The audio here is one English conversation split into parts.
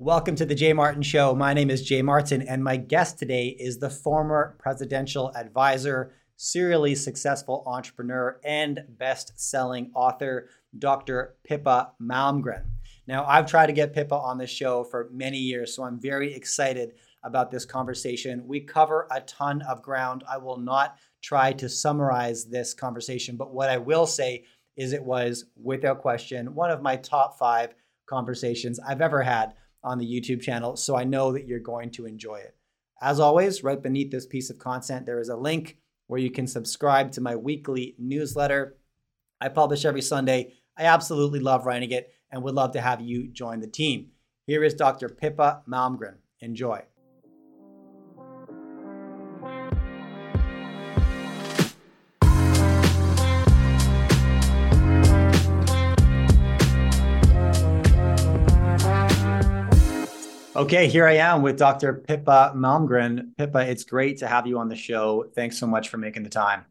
Welcome to the Jay Martin Show. My name is Jay Martin, and my guest today is the former presidential advisor, serially successful entrepreneur, and best selling author, Dr. Pippa Malmgren. Now, I've tried to get Pippa on this show for many years, so I'm very excited about this conversation. We cover a ton of ground. I will not try to summarize this conversation, but what I will say is it was, without question, one of my top five conversations I've ever had on the YouTube channel. So I know that you're going to enjoy it. As always, right beneath this piece of content, there is a link where you can subscribe to my weekly newsletter. I publish every Sunday. I absolutely love writing it and would love to have you join the team. Here is Dr. Pippa Malmgren. Enjoy. Okay, here I am with Dr. Pippa Malmgren. Pippa, it's great to have you on the show. Thanks so much for making the time.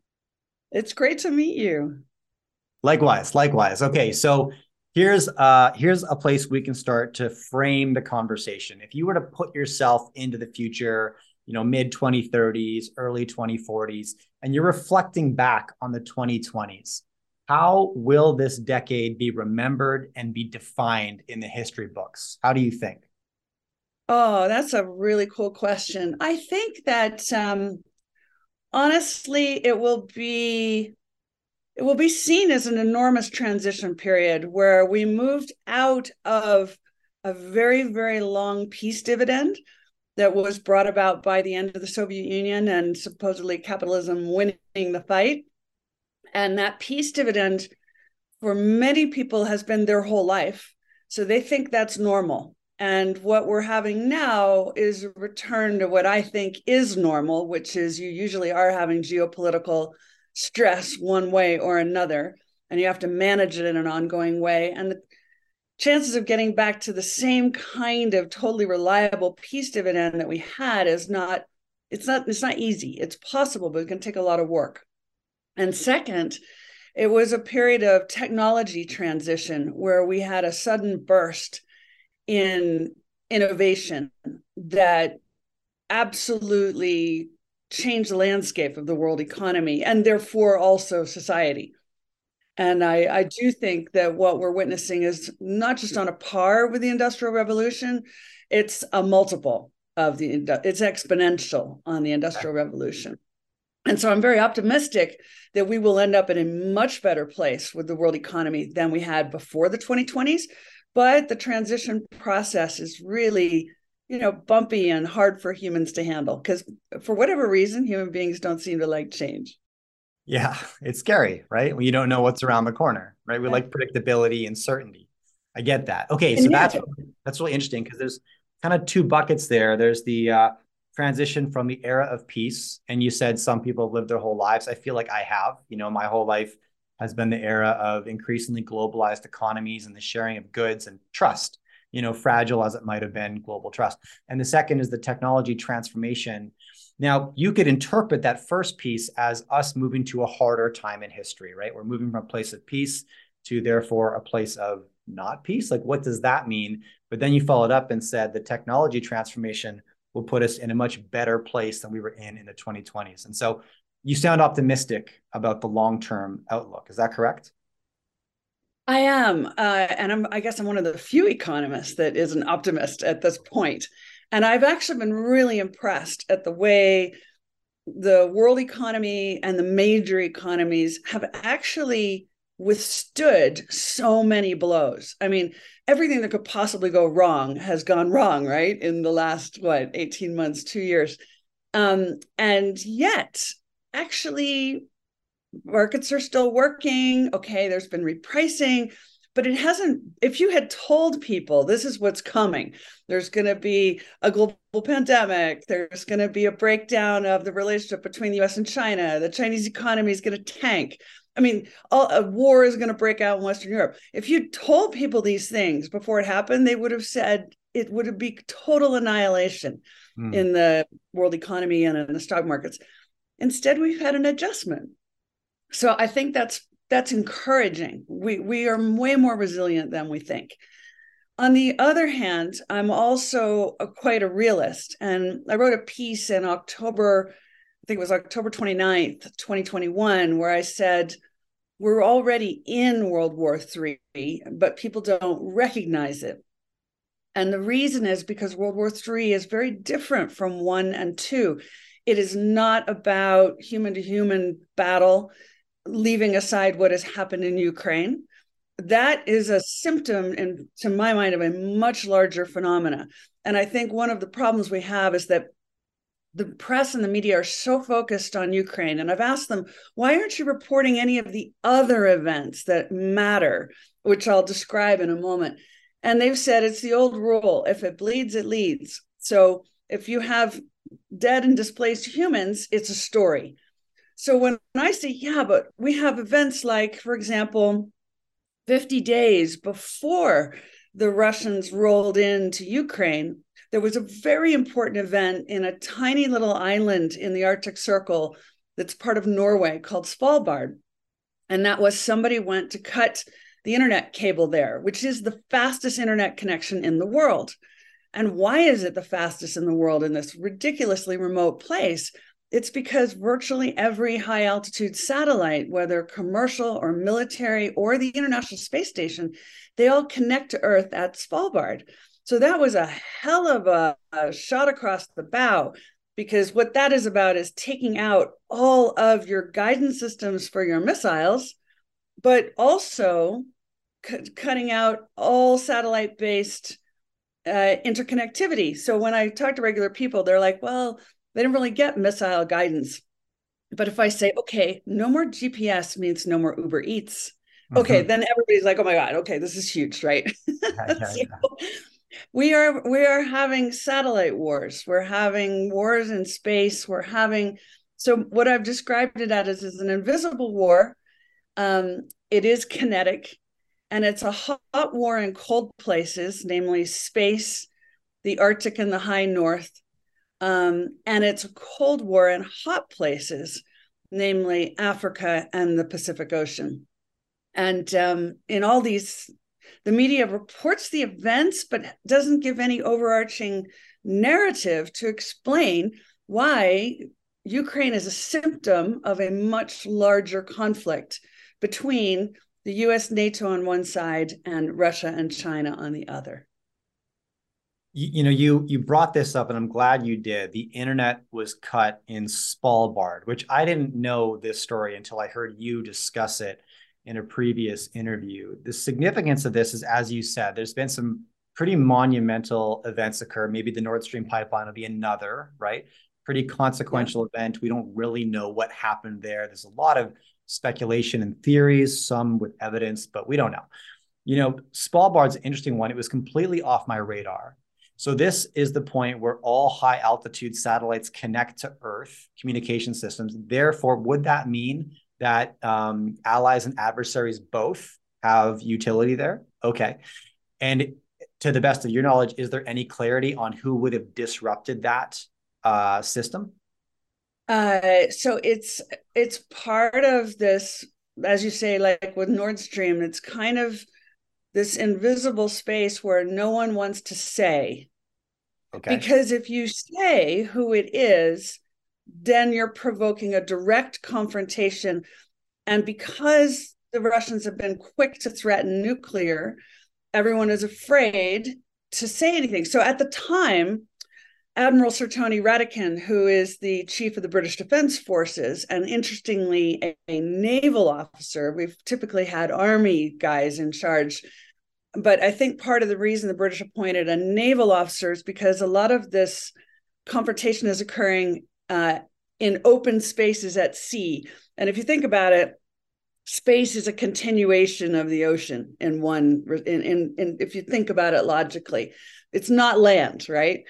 It's great to meet you. Likewise, likewise. Okay, so here's uh here's a place we can start to frame the conversation. If you were to put yourself into the future, you know, mid 2030s, early 2040s, and you're reflecting back on the 2020s, how will this decade be remembered and be defined in the history books? How do you think? Oh, that's a really cool question. I think that um, honestly, it will be it will be seen as an enormous transition period where we moved out of a very very long peace dividend that was brought about by the end of the Soviet Union and supposedly capitalism winning the fight. And that peace dividend for many people has been their whole life. So they think that's normal. And what we're having now is a return to what I think is normal, which is you usually are having geopolitical stress one way or another, and you have to manage it in an ongoing way. And the chances of getting back to the same kind of totally reliable peace dividend that we had is not it's not it's not easy it's possible but it can take a lot of work and second it was a period of technology transition where we had a sudden burst in innovation that absolutely change the landscape of the world economy and therefore also society. And I, I do think that what we're witnessing is not just on a par with the Industrial Revolution, it's a multiple of the, it's exponential on the Industrial Revolution. And so I'm very optimistic that we will end up in a much better place with the world economy than we had before the 2020s but the transition process is really you know bumpy and hard for humans to handle because for whatever reason human beings don't seem to like change. Yeah it's scary right? When you don't know what's around the corner right? We like predictability and certainty. I get that. Okay so that's that's really interesting because there's kind of two buckets there. There's the uh, transition from the era of peace and you said some people have lived their whole lives. I feel like i have you know my whole life has been the era of increasingly globalized economies and the sharing of goods and trust, you know, fragile as it might have been, global trust. And the second is the technology transformation. Now, you could interpret that first piece as us moving to a harder time in history, right? We're moving from a place of peace to therefore a place of not peace. Like, what does that mean? But then you followed up and said the technology transformation will put us in a much better place than we were in in the 2020s. And so you sound optimistic about the long term outlook. Is that correct? I am, uh, and I'm. I guess I'm one of the few economists that is an optimist at this point. And I've actually been really impressed at the way the world economy and the major economies have actually withstood so many blows. I mean, everything that could possibly go wrong has gone wrong, right? In the last what 18 months, 2 years. Um, and yet actually markets are still working. Okay, there's been repricing, but it hasn't. If you had told people this is what's coming, there's going to be a global pandemic, there's going to be a breakdown of the relationship between the US and China, the Chinese economy is going to tank. I mean, all, a war is going to break out in Western Europe. If you told people these things before it happened, they would have said it would be total annihilation mm. in the world economy and in the stock markets. Instead, we've had an adjustment. So I think that's that's encouraging. We we are way more resilient than we think. On the other hand, I'm also a, quite a realist. And I wrote a piece in October, I think it was October 29th, 2021, where I said, we're already in World War III, but people don't recognize it. And the reason is because World War III is very different from one and two. It is not about human to human battle, leaving aside what has happened in Ukraine. That is a symptom and to my mind of a much larger phenomena. And i think one of the problems we have is that the press and the media are so focused on ukraine. And i've asked them why aren't you reporting any of the other events that matter? which i'll describe in a moment. And they've said it's the old rule. If it bleeds it leads. So if you have dead and displaced humans it's a story so when i say yeah but we have events like for example 50 days before the Russians rolled into Ukraine, there was a very important event in a tiny little island in the Arctic Circle that's part of Norway called Svalbard. And that was somebody went to cut the internet cable there, which is the fastest internet connection in the world. And why is it the fastest in the world in this ridiculously remote place? It's because virtually every high altitude satellite, whether commercial or military or the International Space Station, they all connect to Earth at Svalbard. So that was a hell of a, a shot across the bow because what that is about is taking out all of your guidance systems for your missiles, but also c- cutting out all satellite based uh, interconnectivity. So when I talk to regular people, they're like, well, they didn't really get missile guidance. But if I say, okay, no more GPS means no more Uber Eats, mm-hmm. okay, then everybody's like, oh my God, okay, this is huge, right? Yeah, yeah, so yeah. we are we are having satellite wars. We're having wars in space. We're having so what I've described it as is an invisible war. Um, it is kinetic, and it's a hot war in cold places, namely space, the Arctic and the high north, um, and it's a Cold War in hot places, namely Africa and the Pacific Ocean. And um, in all these, the media reports the events, but doesn't give any overarching narrative to explain why Ukraine is a symptom of a much larger conflict between the US, NATO on one side, and Russia and China on the other. You, you know you you brought this up and i'm glad you did. The internet was cut in Svalbard which i didn't know this story until i heard you discuss it in a previous interview. The significance of this is as you said there's been some pretty monumental events occur. Maybe the nord stream pipeline will be another right? Pretty consequential yeah. event. We don't really know what happened there. There's a lot of speculation and theories some with evidence but we don't know you know Svalbard's an interesting one it was completely off my radar so this is the point where all high altitude satellites connect to Earth communication systems. Therefore, would that mean that um, allies and adversaries both have utility there? Okay. And to the best of your knowledge, is there any clarity on who would have disrupted that uh, system? Uh, so it's it's part of this, as you say, like with Nord Stream, it's kind of this invisible space where no one wants to say. Okay. Because if you say who it is, then you're provoking a direct confrontation. And because the Russians have been quick to threaten nuclear, everyone is afraid to say anything. So at the time, Admiral Sir Tony Radakin, who is the chief of the British Defense Forces, and interestingly, a, a naval officer, we've typically had army guys in charge but I think part of the reason the British appointed a naval officer is because a lot of this confrontation is occurring uh, in open spaces at sea. And if you think about it, space is a continuation of the ocean in one. In, in, in if you think about it logically, it's not land, right?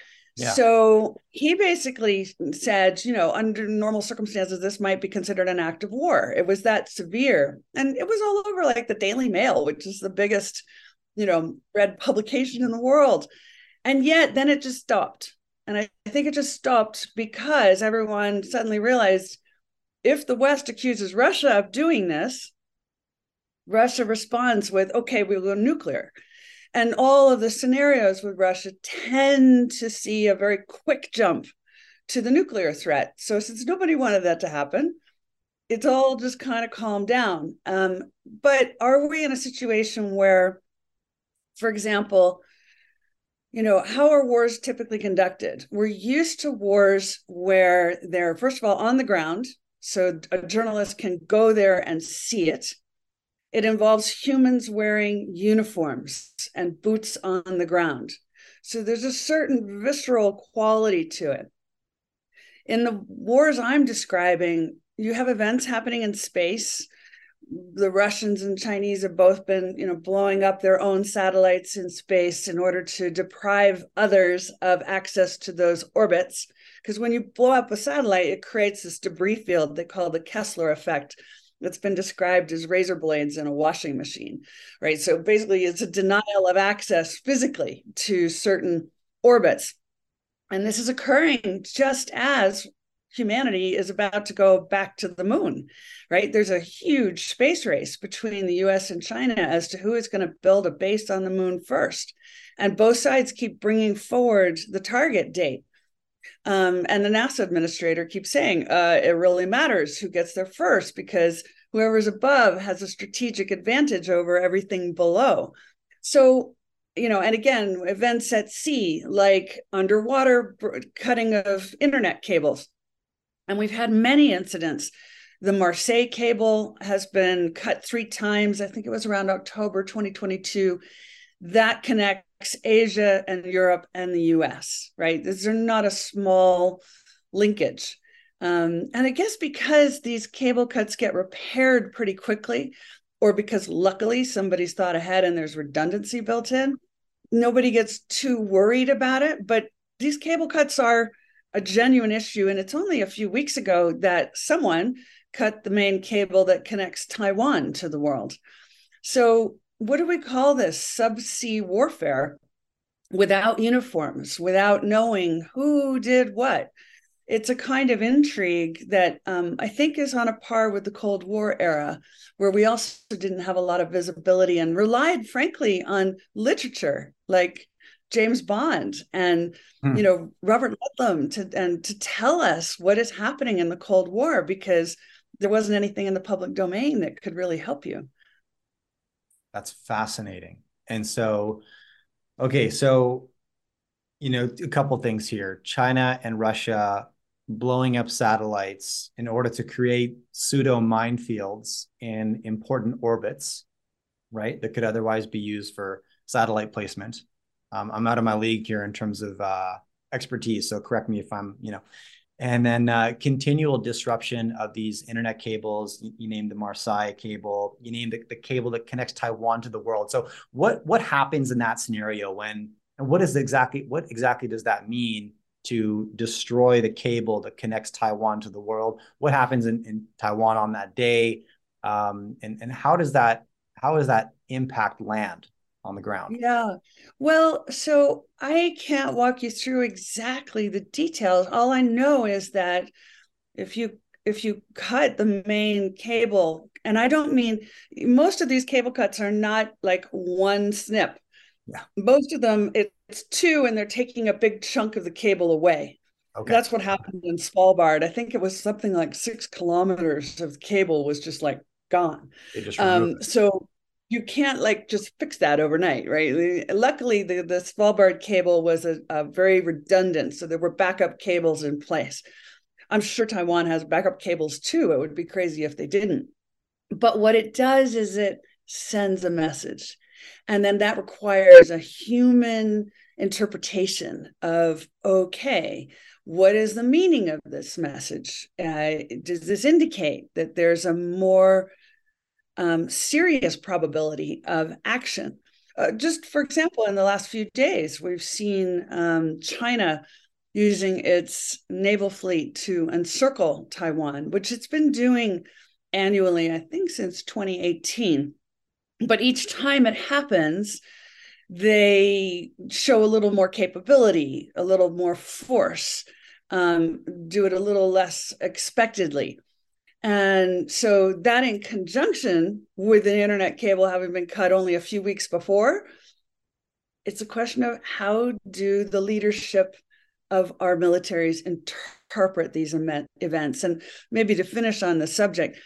So he basically said, you know, under normal circumstances, this might be considered an act of war. It was that severe. And it was all over like the Daily Mail, which is the biggest you know, read publication in the world. And yet then it just stopped. And I, I think it just stopped because everyone suddenly realized if the West accuses Russia of doing this, Russia responds with, okay, we'll go nuclear. And all of the scenarios with Russia tend to see a very quick jump to the nuclear threat. So, since nobody wanted that to happen, it's all just kind of calmed down. Um, but are we in a situation where, for example, you know, how are wars typically conducted? We're used to wars where they're, first of all, on the ground. So a journalist can go there and see it. It involves humans wearing uniforms and boots on the ground. So there's a certain visceral quality to it. In the wars I'm describing, you have events happening in space the Russians and Chinese have both been, you know, blowing up their own satellites in space in order to deprive others of access to those orbits. Because when you blow up a satellite, it creates this debris field they call the Kessler effect. That's been described as razor blades in a washing machine, right? So basically, it's a denial of access physically to certain orbits. And this is occurring just as humanity is about to go back to the moon, right? There's a huge space race between the US and China as to who is going to build a base on the moon first. And both sides keep bringing forward the target date. Um, and the NASA administrator keeps saying uh, it really matters who gets there first because whoever's above has a strategic advantage over everything below. So, you know, and again, events at sea like underwater cutting of internet cables and we've had many incidents. The Marseille cable has been cut three times. I think it was around October 2022. That connects Asia and Europe and the US, right? These are not a small linkage. Um, and I guess because these cable cuts get repaired pretty quickly, or because luckily somebody's thought ahead and there's redundancy built in, nobody gets too worried about it. But these cable cuts are a genuine issue. And it's only a few weeks ago that someone cut the main cable that connects Taiwan to the world. So, what do we call this? Subsea warfare without uniforms, without knowing who did what. It's a kind of intrigue that um, I think is on a par with the Cold War era, where we also didn't have a lot of visibility and relied, frankly, on literature like James Bond and hmm. you know Robert Ludlum to and to tell us what is happening in the Cold War because there wasn't anything in the public domain that could really help you. That's fascinating. And so, okay, so you know a couple things here: China and Russia blowing up satellites in order to create pseudo minefields in important orbits, right? That could otherwise be used for satellite placement um, I'm out of my league here in terms of uh, expertise, so correct me if I'm, you know. And then uh, continual disruption of these internet cables. You, you the Marseille cable. You named the, the cable that connects Taiwan to the world. So what what happens in that scenario when and what is exactly what exactly does that mean to destroy the cable that connects Taiwan to the world? What happens in, in Taiwan on that day? Um, and and how does that how does that impact land? on the ground. Yeah. Well, so I can't walk you through exactly the details. All I know is that if you if you cut the main cable, and I don't mean most of these cable cuts are not like one snip. Yeah. Most of them it's two and they're taking a big chunk of the cable away. Okay. That's what happened in Svalbard. I think it was something like six kilometers of cable was just like gone. Um, so you can't like just fix that overnight, right? Luckily, the, the Svalbard cable was a, a very redundant, so there were backup cables in place. I'm sure Taiwan has backup cables too. It would be crazy if they didn't. But what it does is it sends a message. And then that requires a human interpretation of okay, what is the meaning of this message? Uh, does this indicate that there's a more um, serious probability of action. Uh, just for example, in the last few days, we've seen um, China using its naval fleet to encircle Taiwan, which it's been doing annually, I think, since 2018. But each time it happens, they show a little more capability, a little more force, um, do it a little less expectedly. And so that in conjunction with an internet cable having been cut only a few weeks before, it's a question of how do the leadership of our militaries interpret these events and maybe to finish on the subject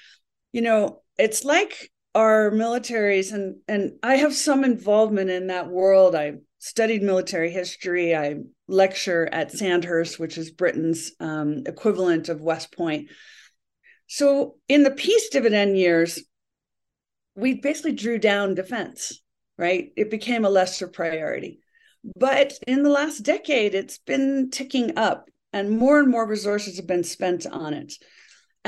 you know it's like our militaries and and i have some involvement in that world. I studied military history. I lecture at sandhurst which is britain's um, equivalent of west point. So in the peace dividend years we basically drew down defense right? It became a lesser priority. But in the last decade it's been ticking up and more and more resources have been spent on it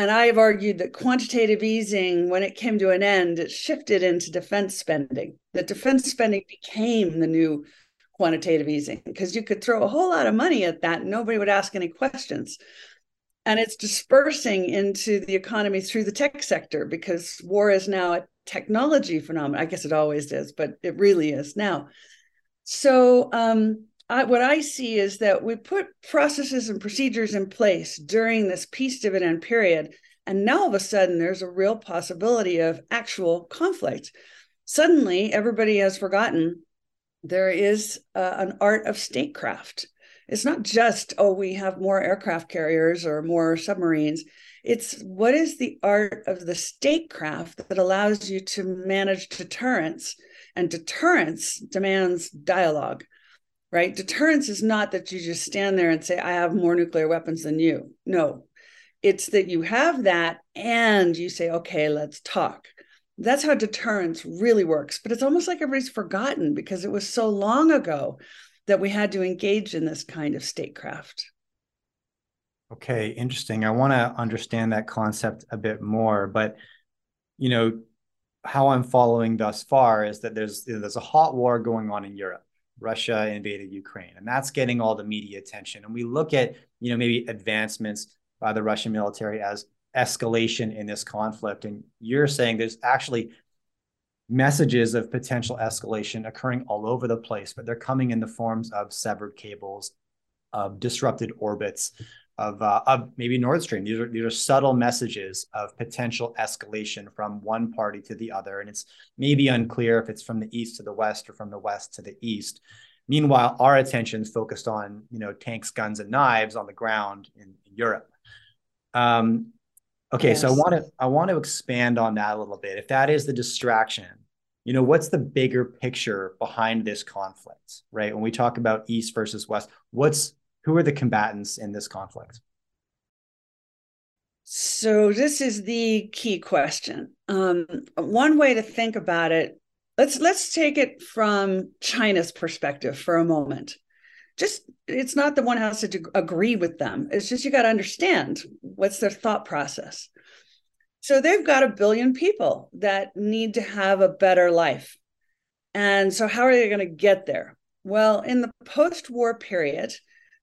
and I have argued that quantitative easing, when it came to an end, it shifted into defense spending. That defense spending became the new quantitative easing because you could throw a whole lot of money at that and nobody would ask any questions. And it's dispersing into the economy through the tech sector because war is now a technology phenomenon. I guess it always is, but it really is now. So um, I, what I see is that we put processes and procedures in place during this peace dividend period. And now all of a sudden, there's a real possibility of actual conflict. Suddenly, everybody has forgotten there is uh, an art of statecraft. It's not just, oh, we have more aircraft carriers or more submarines. It's what is the art of the statecraft that allows you to manage deterrence? And deterrence demands dialogue right? Deterrence is not that you just stand there and say, I have more nuclear weapons than you. No, it's that you have that and you say, okay, let's talk. That's how deterrence really works. But it's almost like everybody's forgotten because it was so long ago that we had to engage in this kind of statecraft. Okay, interesting. I want to understand that concept a bit more, but you know, how I'm following thus far is that there's there's a hot war going on in Europe Russia invaded Ukraine, and that's getting all the media attention. And we look at, you know, maybe advancements by the Russian military as escalation in this conflict. And you're saying there's actually messages of potential escalation occurring all over the place, but they're coming in the forms of severed cables, of disrupted orbits, of, uh, of maybe Nord Stream. These are, these are subtle messages of potential escalation from one party to the other. And it's maybe unclear if it's from the east to the west or from the west to the east. Meanwhile, our attention is focused on, you know, tanks, guns, and knives on the ground in, in Europe. Um, okay, yes. so I want to I want to expand on that a little bit. If that is the distraction, you know, what's the bigger picture behind this conflict, right? When we talk about East versus West, what's who are the combatants in this conflict? So this is the key question. Um, one way to think about it, let's let's take it from China's perspective for a moment. Just it's not that one has to agree with them. It's just you got to understand what's their thought process. So they've got a billion people that need to have a better life. And so how are they going to get there? Well, in the post-war period,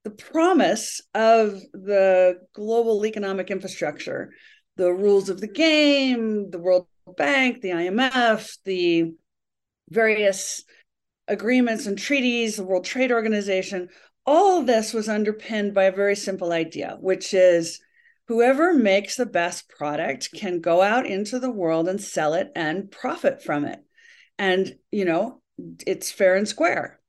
the promise of the global economic infrastructure, the rules of the game, the World Bank, the IMF, the various agreements and treaties, the World Trade Organization, all of this was underpinned by a very simple idea, which is whoever makes the best product can go out into the world and sell it and profit from it. And, you know, it's fair and square.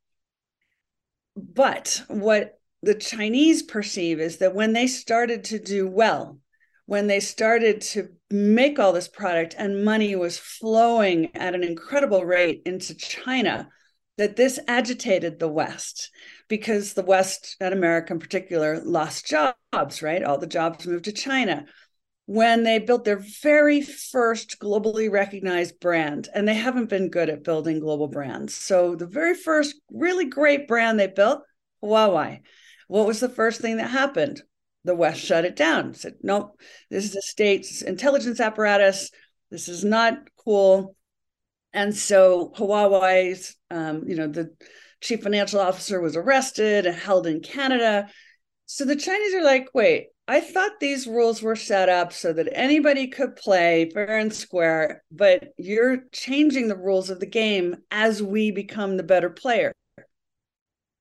But what the Chinese perceive is that when they started to do well, when they started to make all this product and money was flowing at an incredible rate into China, that this agitated the West because the West and America in particular lost jobs, right? All the jobs moved to China. When they built their very first globally recognized brand, and they haven't been good at building global brands. So, the very first really great brand they built, Huawei what was the first thing that happened? The West shut it down, said, nope, this is a state's intelligence apparatus. This is not cool. And so Huawei's, um, you know, the chief financial officer was arrested and held in Canada. So the Chinese are like, wait, I thought these rules were set up so that anybody could play fair and square, but you're changing the rules of the game as we become the better player.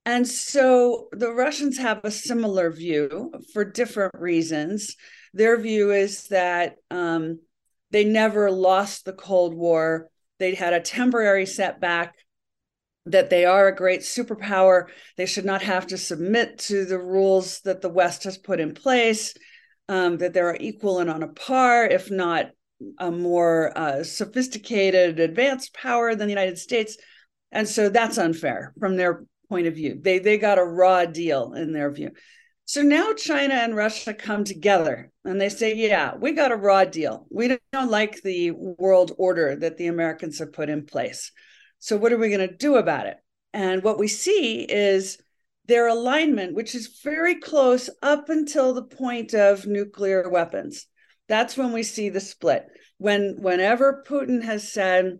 And so the Russians have a similar view for different reasons. Their view is that um, they never lost the Cold War. They had a temporary setback. that they are a great superpower. They should not have to submit to the rules that the West has put in place, um, that they're equal and on a par, if not a more uh, sophisticated, advanced power than the United States. And so that's unfair from their point of view. They they got a raw deal in their view. So now China and Russia come together and they say, yeah, we got a raw deal. We don't like the world order that the Americans have put in place. So what are we going to do about it? And what we see is their alignment, which is very close up until the point of nuclear weapons. That's when we see the split. When whenever Putin has said,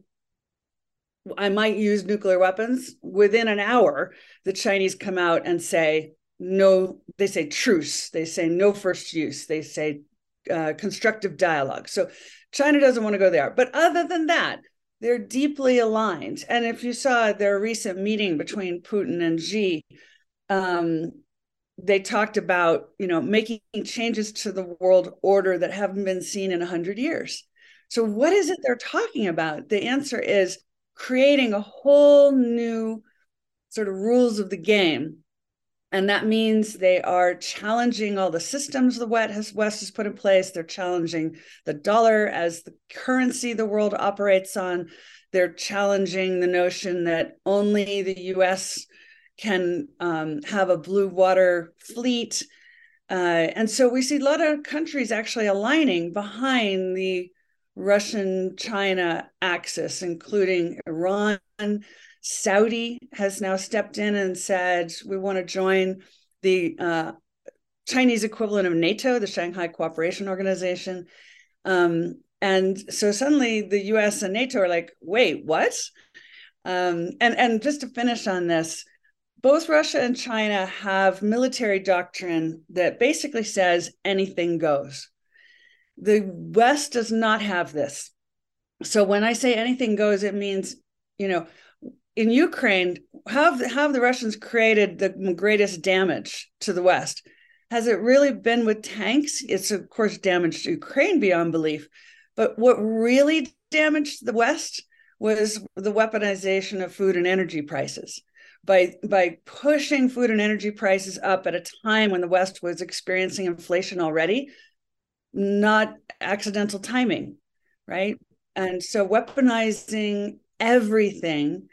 I might use nuclear weapons, within an hour, the Chinese come out and say, no, they say truce, they say no first use, they say uh, constructive dialogue. So China doesn't want to go there. But other than that, they're deeply aligned. And if you saw their recent meeting between Putin and Xi, um, they talked about you know making changes to the world order that haven't been seen in 100 years so what is it they're talking about the answer is creating a whole new sort of rules of the game and that means they are challenging all the systems the West has, West has put in place. They're challenging the dollar as the currency the world operates on. They're challenging the notion that only the US can um, have a blue water fleet. Uh, and so we see a lot of countries actually aligning behind the Russian China axis, including Iran, Saudi has now stepped in and said, we want to join the uh, Chinese equivalent of NATO, the Shanghai Cooperation Organization. Um, and so suddenly the US and NATO are like, wait, what? Um, and, and just to finish on this, both Russia and China have military doctrine that basically says anything goes. The West does not have this. So when I say anything goes, it means, you know, in Ukraine, have have the Russians created the greatest damage to the West? Has it really been with tanks? It's of course damaged Ukraine beyond belief, but what really damaged the West was the weaponization of food and energy prices. By by pushing food and energy prices up at a time when the West was experiencing inflation already, not accidental timing, right? And so weaponizing everything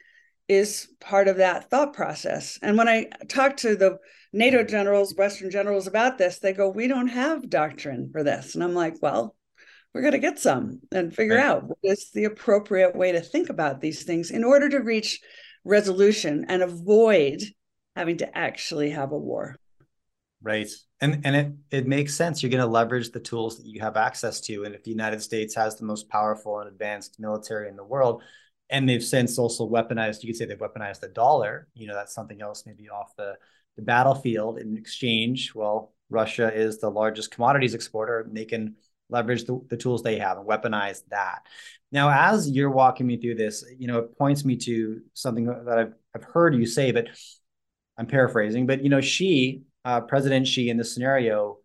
is part of that thought process. And when I talk to the NATO generals, Western generals about this, they go, We don't have doctrine for this. And I'm like, Well, we're going to get some and figure right. out what is the appropriate way to think about these things in order to reach resolution and avoid having to actually have a war. Right. And and it it makes sense. You're going to leverage the tools that you have access to. And if the United States has the most powerful and advanced military in the world, and they've since also weaponized you could say they've weaponized the dollar you know that's something else maybe off the, the battlefield in exchange well russia is the largest commodities exporter and they can leverage the, the tools they have and weaponize that now as you're walking me through this you know it points me to something that i've, I've heard you say but i'm paraphrasing but you know Xi uh, president Xi in this scenario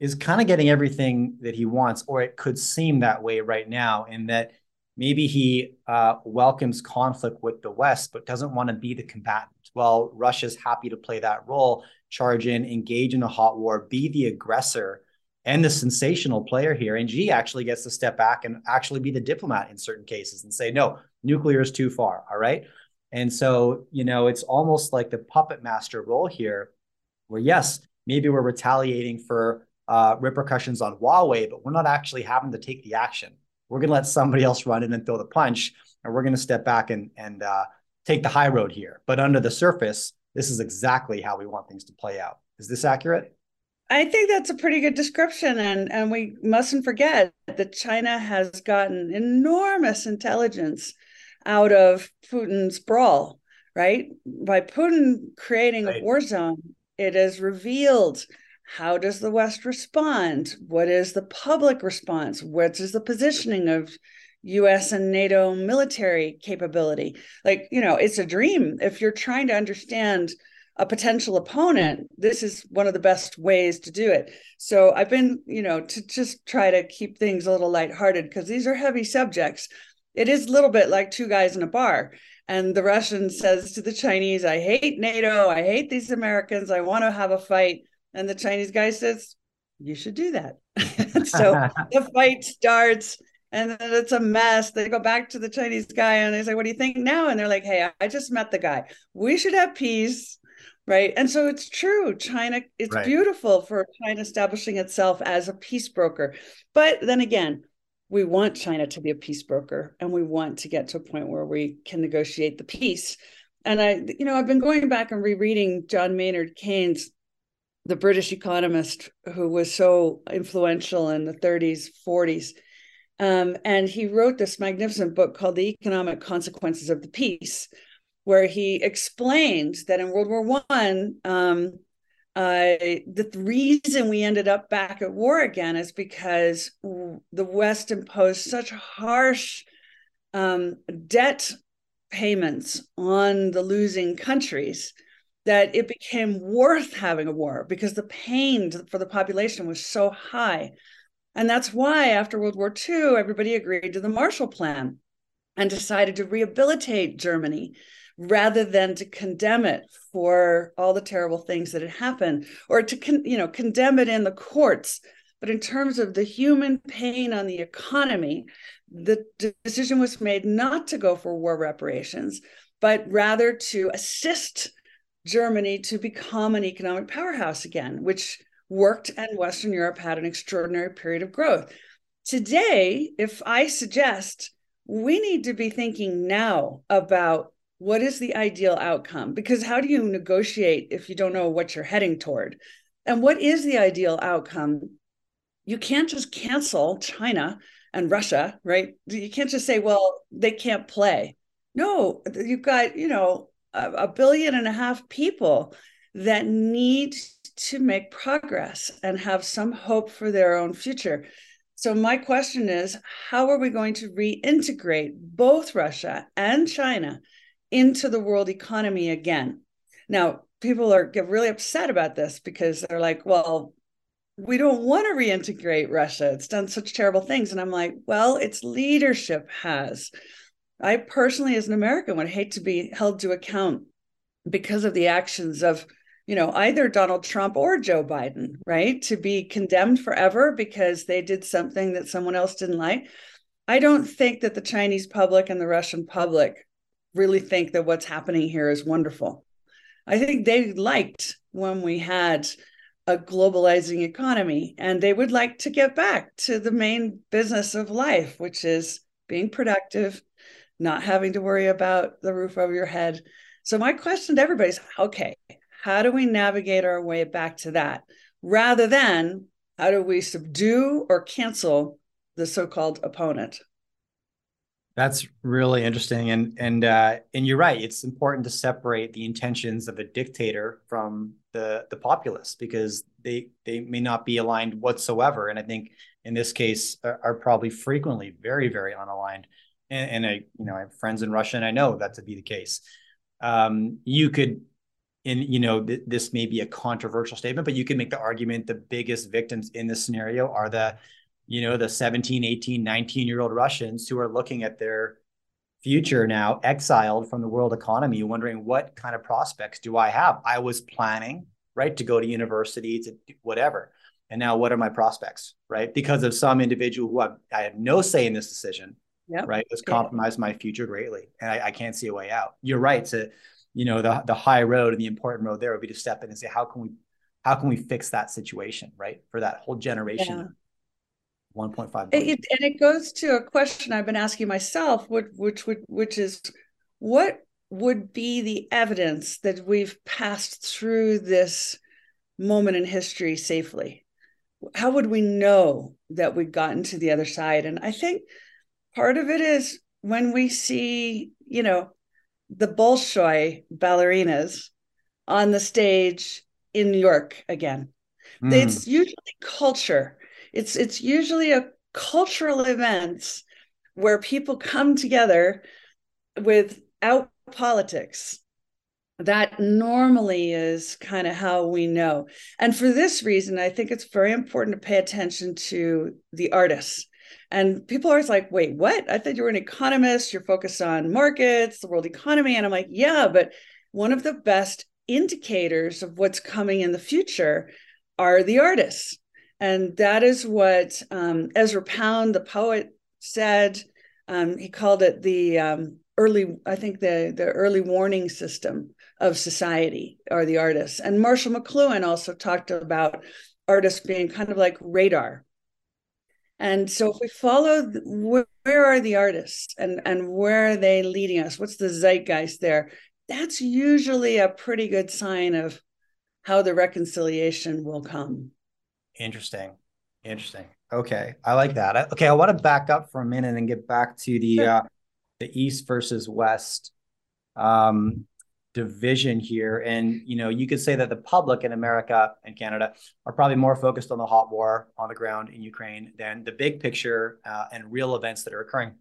is kind of getting everything that he wants or it could seem that way right now in that maybe he uh, welcomes conflict with the West, but doesn't want to be the combatant. Well, Russia's happy to play that role, charge in, engage in a hot war, be the aggressor and the sensational player here. And Xi actually gets to step back and actually be the diplomat in certain cases and say, no, nuclear is too far. All right. And so, you know, it's almost like the puppet master role here, where yes, maybe we're retaliating for uh, repercussions on Huawei, but we're not actually having to take the action we're going to let somebody else run in and throw the punch, and we're going to step back and and uh, take the high road here. But under the surface, this is exactly how we want things to play out. Is this accurate? I think that's a pretty good description, and and we mustn't forget that China has gotten enormous intelligence out of Putin's brawl. Right by Putin creating right. a war zone, it has revealed how does the West respond? What is the public response? What is the positioning of US and NATO military capability? Like, you know, it's a dream. If you're trying to understand a potential opponent, this is one of the best ways to do it. So I've been, you know, to just try to keep things a little lighthearted because these are heavy subjects. It is a little bit like two guys in a bar. And the Russian says to the Chinese, I hate NATO. I hate these Americans. I want to have a fight. And the Chinese guy says, You should do that. so the fight starts and then it's a mess. They go back to the Chinese guy and they say, What do you think now? And they're like, Hey, I just met the guy. We should have peace. Right. And so it's true. China, it's right. beautiful for China establishing itself as a peace broker. But then again, we want China to be a peace broker and we want to get to a point where we can negotiate the peace. And I, you know, I've been going back and rereading John Maynard Keynes, the British economist who was so influential in the 30s, 40s. Um, and he wrote this magnificent book called The Economic Consequences of the Peace, where he explained that in World War One, um, uh, the reason we ended up back at war again is because the West imposed such harsh um, debt payments on the losing countries that it became worth having a war because the pain for the population was so high. And that's why after World War II, everybody agreed to the Marshall Plan and decided to rehabilitate Germany rather than to condemn it for all the terrible things that had happened or to con- you know condemn it in the courts. But in terms of the human pain on the economy the decision was made not to go for war reparations but rather to assist germany to become an economic powerhouse again which worked and western europe had an extraordinary period of growth. Today if i suggest we need to be thinking now about what is the ideal outcome? Because how do you negotiate if you don't know what you're heading toward? And what is the ideal outcome? You can't just cancel china and russia right? You can't just say well they can't play. No you've got you know a, a billion and a half people that need to make progress and have some hope for their own future. So my question is how are we going to reintegrate both russia and china into the world economy again. Now, people are get really upset about this because they're like, well, we don't want to reintegrate Russia. It's done such terrible things. And I'm like, well, its leadership has. I personally, as an American, would hate to be held to account because of the actions of, you know, either Donald Trump or Joe Biden, right? To be condemned forever because they did something that someone else didn't like. I don't think that the Chinese public and the Russian public really think that what's happening here is wonderful. I think they liked when we had a globalizing economy and they would like to get back to the main business of life, which is being productive, not having to worry about the roof over your head. So, my question to everybody is okay, how do we navigate our way back to that rather than how do we subdue or cancel the so called opponent? That's really interesting, and and uh, and you're right. It's important to separate the intentions of a dictator from the the populace because they they may not be aligned whatsoever. And I think in this case are, are probably frequently very very unaligned. And, and, I you know I have friends in Russia, and I know that to be the case. Um, you could, in you know th- this may be a controversial statement, but you could make the argument the biggest victims in this scenario are the you know, the 17, 18, 19 year old Russians who are looking at their future now exiled from the world economy, wondering what kind of prospects do I have? I was planning, right, to go to university, to whatever. And now what are my prospects, right? Because of some individual who I've, I have no say in this decision, yep. right, has compromised my future greatly. And I, I can't see a way out. You're right to, you know, the, the high road and the important road there would be to step in and say, how can we, how can we fix that situation, right? For that whole generation yeah 1.5 billion. It, and it goes to a question I've been asking myself, which, which would which is what would be the evidence that we've passed through this moment in history safely? How would we know that we've gotten to the other side? And I think part of it is when we see, you know, the Bolshoi ballerinas on the stage in New York again. Mm. It's usually culture it's it's usually a cultural events where people come together without politics that normally is kind of how we know and for this reason i think it's very important to pay attention to the artists And people are always like, wait, what? I thought you were an economist. You're focused on markets, the world economy. And I'm like, yeah, but one of the best indicators of what's coming in the future are the artists. And that is what um, Ezra Pound, the poet, said. Um, he called it the um, early, I think the the early warning system of society are the artists. And Marshall McLuhan also talked about artists being kind of like radar. And so if we follow where, where are the artists and and where are they leading us? What's the zeitgeist there? That's usually a pretty good sign of how the reconciliation will come. Interesting. Interesting. Okay, I like that. Okay, I want to back up for a minute and get back to the sure. uh, the East versus West um, division here. And you know, you could say that the public in America and Canada are probably more focused on the hot war on the ground in Ukraine than the big picture uh, and real events that are occurring.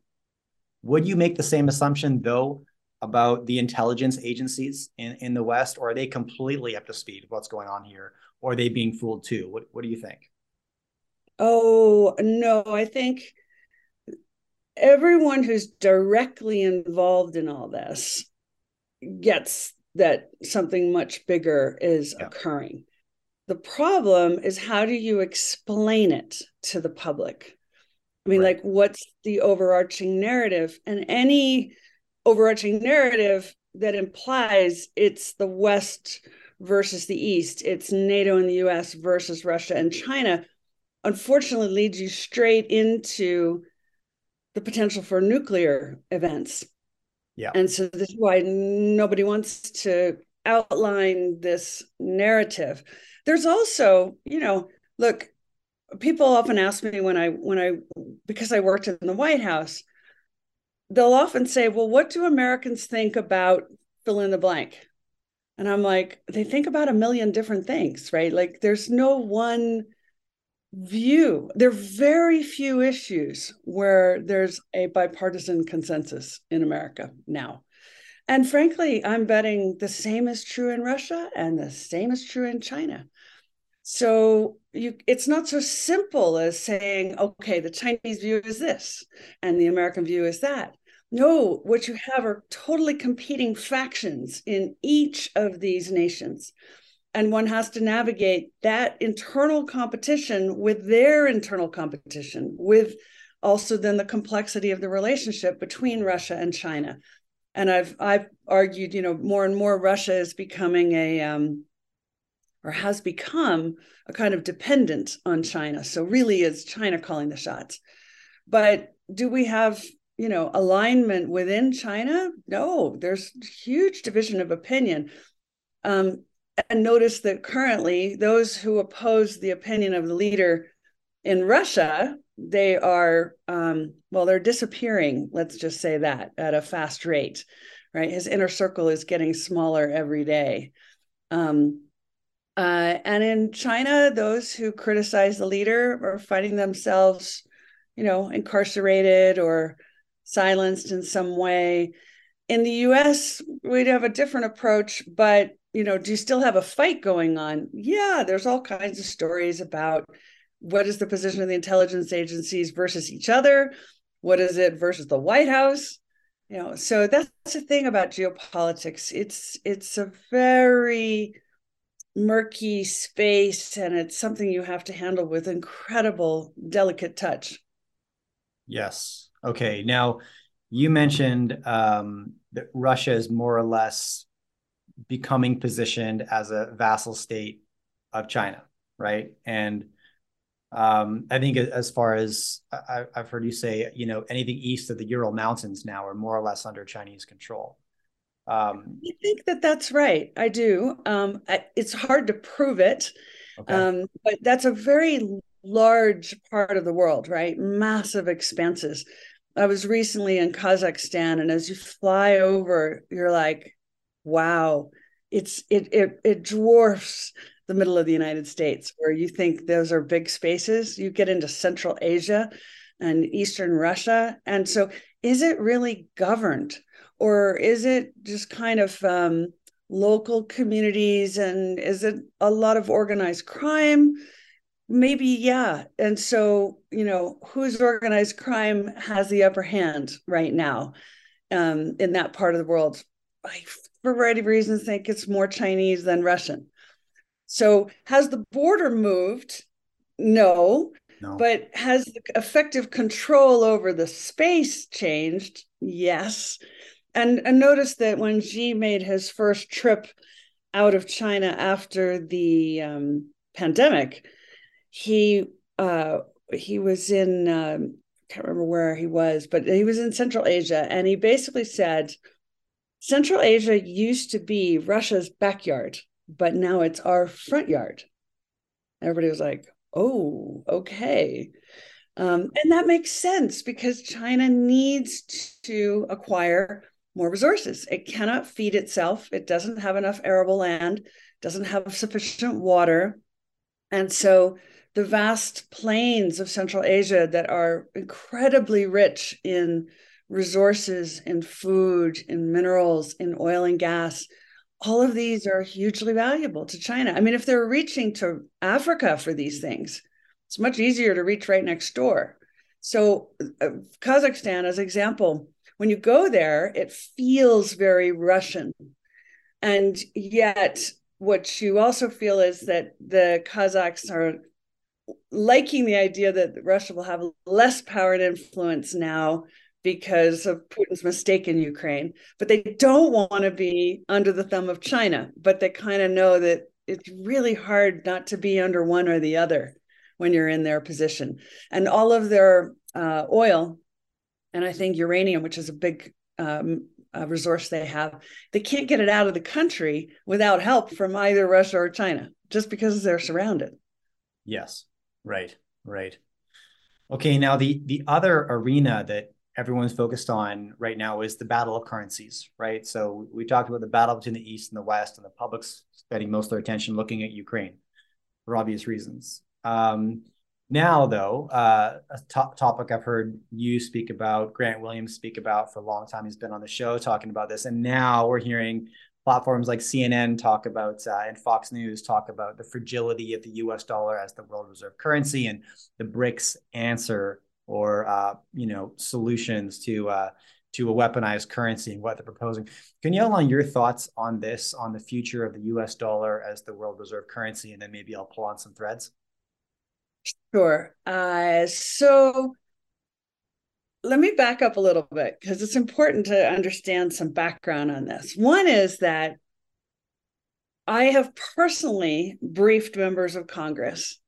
Would you make the same assumption though about the intelligence agencies in, in the West, or are they completely up to speed with what's going on here? Or are they being fooled too? What what do you think? Oh, no, I think everyone who's directly involved in all this gets that something much bigger is yeah. occurring. The problem is how do you explain it to the public? I mean, right. like, what's the overarching narrative? And any overarching narrative that implies it's the West versus the East, it's NATO and the US versus Russia and China unfortunately leads you straight into the potential for nuclear events. Yeah. And so this is why nobody wants to outline this narrative. There's also, you know, look, people often ask me when I when I because I worked in the White House, they'll often say, "Well, what do Americans think about fill in the blank?" And I'm like, they think about a million different things, right? Like there's no one view. There are very few issues where there's a bipartisan consensus in America now. And frankly, I'm betting the same is true in Russia and the same is true in China. So you it's not so simple as saying, okay, the Chinese view is this and the American view is that. No, what you have are totally competing factions in each of these nations. And one has to navigate that internal competition with their internal competition with also then the complexity of the relationship between Russia and China. And I've I've argued you know more and more Russia is becoming a um, or has become a kind of dependent on China. So really is China calling the shots. But do we have you know alignment within China no there's huge division of opinion um, and notice that currently those who oppose the opinion of the leader in Russia, they are um, well, they're disappearing. Let's just say that at a fast rate, right? His inner circle is getting smaller every day. Um, uh, and in China, those who criticize the leader are finding themselves, you know, incarcerated or silenced in some way. In the U.S., we'd have a different approach, but you know, do you still have a fight going on? Yeah, there's all kinds of stories about what is the position of the intelligence agencies versus each other? What is it versus the White House? You know, so that's the thing about geopolitics. It's it's a very murky space and it's something you have to handle with incredible delicate touch. Yes. Okay. Now you mentioned um, that Russia is more or less becoming positioned as a vassal state of China, right? And um, I think as far as I, have heard you say, you know, anything east of the Ural Mountains now are more or less under Chinese control. Um, I think that that's right. I do. Um, I, it's hard to prove it, okay. Um, but that's a very large part of the world, right? Massive expanses. I was recently in Kazakhstan, and as you fly over, you're like, wow. It's it it it dwarfs the middle of the United States where you think those are big spaces. You get into central Asia and eastern Russia and so is it really governed or is it just kind of um, local communities and is it a lot of organized crime maybe yeah. And so you know whose organized crime has the upper hand right now um, in that part of the world? I for a variety of reasons think it's more chinese than russian. So has the border moved? No, no. but has the effective control over the space changed? Yes. And and notice that when xi made his first trip out of china after the um, pandemic he uh, he was in um, can't remember where he was, but he was in Central Asia, and he basically said Central Asia used to be Russia's backyard, but now it's our front yard. Everybody was like, "Oh, okay." Um, and that makes sense because China needs to acquire more resources. It cannot feed itself. It doesn't have enough arable land, doesn't have sufficient water. And so the vast plains of Central Asia that are incredibly rich in resources, in food, in minerals, in oil and gas. All of these are hugely valuable to China. I mean, if they're reaching to Africa for these things, it's much easier to reach right next door. So, uh, Kazakhstan, as an example, when you go there, it feels very Russian. And yet, what you also feel is that the Kazakhs are liking the idea that Russia will have less power and influence now because of Putin's mistake in Ukraine, but they don't want to be under the thumb of China. But they kind of know that it's really hard not to be under one or the other when you're in their position. And all of their uh, oil, and I think uranium, which is a big um, uh, resource they have, they can't get it out of the country without help from either Russia or China, just because they're surrounded. Yes. Right, right. Okay, now the the other arena that everyone's focused on right now is the battle of currencies, right? So we talked about the battle between the East and the West, and the public's spending most of their attention looking at Ukraine for obvious reasons. Um, now, though, uh, a to- topic I've heard you speak about, Grant Williams speak about for a long time. He's been on the show talking about this, and now we're hearing platforms like CNN talk about uh, and Fox News talk about the fragility of the U.S. dollar as the world reserve currency and the BRICS answer or uh, you know solutions to uh, to a weaponized currency and what they're proposing. Can you outline your thoughts on this, on the future of the U.S. dollar as the world reserve currency, and then maybe I'll pull on some threads. Sure. Uh, so let me back up a little bit because it's important to understand some background on this. One is that I have personally briefed members of Congress.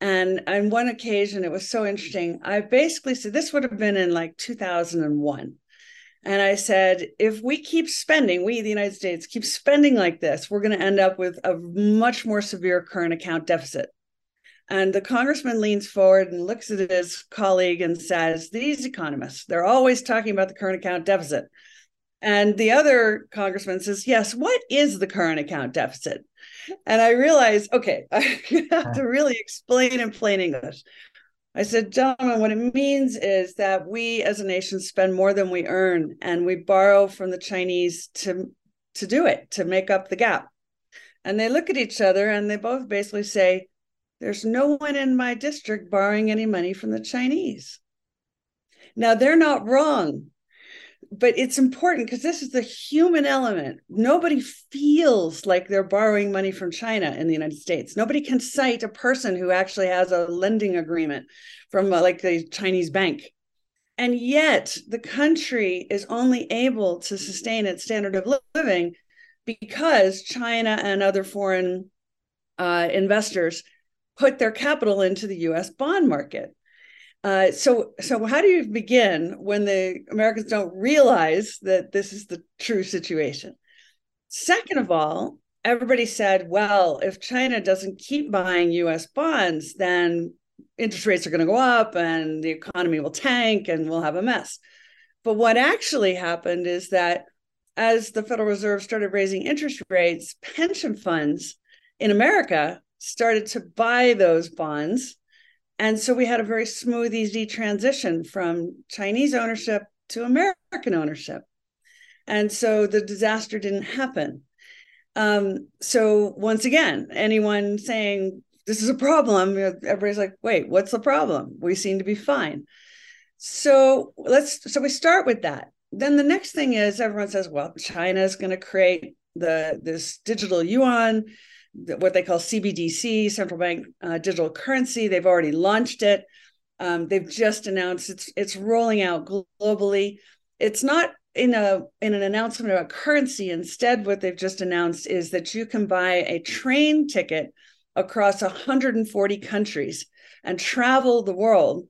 And on one occasion, it was so interesting. I basically said, this would have been in like 2001. And I said, if we keep spending, we, the United States, keep spending like this, we're going to end up with a much more severe current account deficit. And the congressman leans forward and looks at his colleague and says, These economists, they're always talking about the current account deficit. And the other congressman says, Yes, what is the current account deficit? And I realized, okay, I have to really explain in plain English. I said, gentlemen, what it means is that we as a nation spend more than we earn and we borrow from the Chinese to, to do it, to make up the gap. And they look at each other and they both basically say, there's no one in my district borrowing any money from the Chinese. Now, they're not wrong, but it's important because this is the human element. Nobody feels like they're borrowing money from China in the United States. Nobody can cite a person who actually has a lending agreement from a, like the Chinese bank. And yet, the country is only able to sustain its standard of living because China and other foreign uh, investors put their capital into the US bond market. Uh, so, so how do you begin when the Americans don't realize that this is the true situation? Second of all, everybody said, well, if China doesn't keep buying US bonds, then interest rates are going to go up and the economy will tank and we'll have a mess. But what actually happened is that as the Federal Reserve started raising interest rates, pension funds in America started to buy those bonds. And so we had a very smooth, easy transition from Chinese ownership to American ownership. And so the disaster didn't happen. Um, so once again, anyone saying this is a problem. Everybody's like, wait, what's the problem? We seem to be fine. So let's so we start with that. Then the next thing is everyone says, well, China is going to create the this digital yuan, what they call CBDC, central bank uh, digital currency. They've already launched it. Um, they've just announced it's it's rolling out globally. It's not in a in an announcement about currency. Instead, what they've just announced is that you can buy a train ticket across 140 countries and travel the world,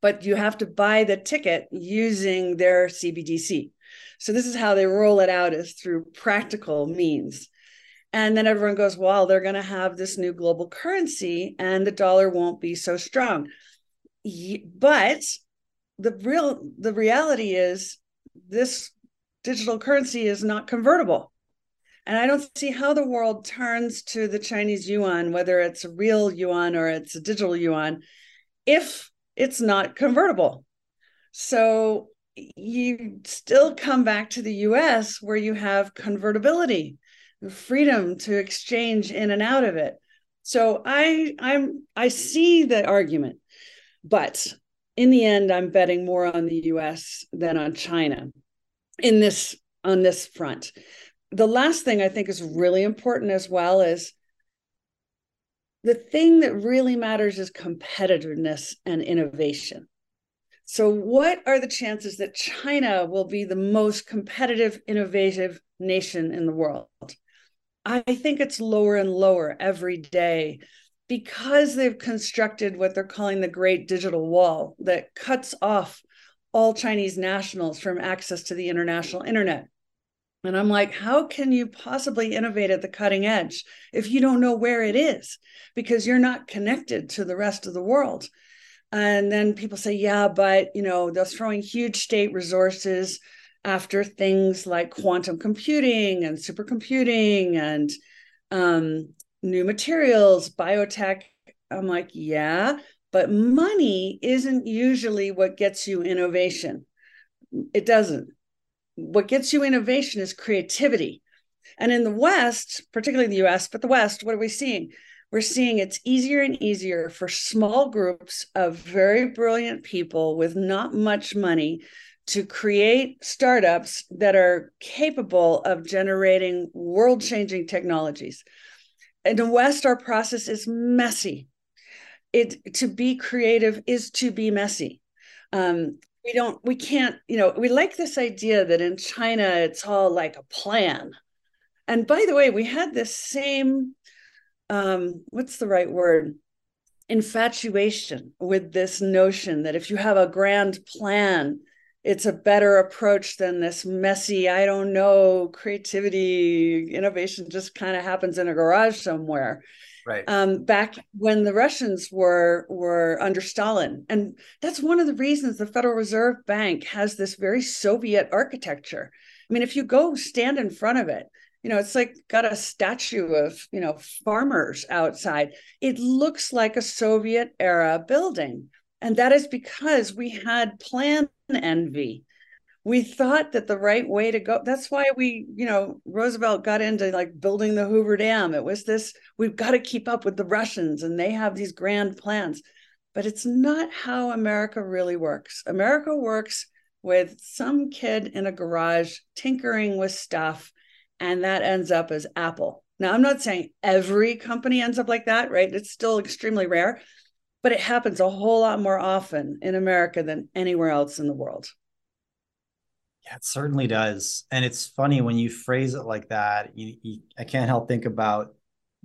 but you have to buy the ticket using their CBDC. So this is how they roll it out is through practical means. And then everyone goes, well, they're going to have this new global currency and the dollar won't be so strong. But the real the reality is this digital currency is not convertible. And I don't see how the world turns to the Chinese yuan, whether it's a real yuan or it's a digital yuan, if it's not convertible. So you still come back to the US where you have convertibility, freedom to exchange in and out of it. So I I'm I see the argument, but in the end, I'm betting more on the US than on China in this on this front. The last thing I think is really important as well is the thing that really matters is competitiveness and innovation. So, what are the chances that China will be the most competitive, innovative nation in the world? I think it's lower and lower every day because they've constructed what they're calling the Great Digital Wall that cuts off all Chinese nationals from access to the international internet. And I'm like, how can you possibly innovate at the cutting edge if you don't know where it is? Because you're not connected to the rest of the world. And then people say, yeah, but you know, they're throwing huge state resources after things like quantum computing and supercomputing and um, new materials, biotech. I'm like, yeah, but money isn't usually what gets you innovation. It doesn't. What gets you innovation is creativity. And in the West, particularly the US, but the West, what are we seeing? we're seeing it's easier and easier for small groups of very brilliant people with not much money to create startups that are capable of generating world changing technologies. In the West, our process is messy. It to be creative is to be messy. Um, we don't, we can't, you know, we like this idea that in China it's all like a plan. And by the way, we had this same um, what's the right word? Infatuation with this notion that if you have a grand plan, it's a better approach than this messy, I don't know, creativity, innovation just kind of happens in a garage somewhere. Right. Um, back when the Russians were were under Stalin, and that's one of the reasons the Federal Reserve Bank has this very Soviet architecture. I mean, if you go stand in front of it, you know it's like got a statue of you know farmers outside it looks like a soviet era building and that is because we had plan envy. We thought that the right way to go that's why we you know roosevelt got into like building the hoover dam. It was this we've got to keep up with the russians and they have these grand plans. But it's not how america really works. America works with some kid in a garage tinkering with stuff and that ends up as Apple. Now, I'm not saying every company ends up like that, right? It's still extremely rare, but it happens a whole lot more often in America than anywhere else in the world. Yeah, it certainly does. And it's funny when you phrase it like that, you, you, I can't help think about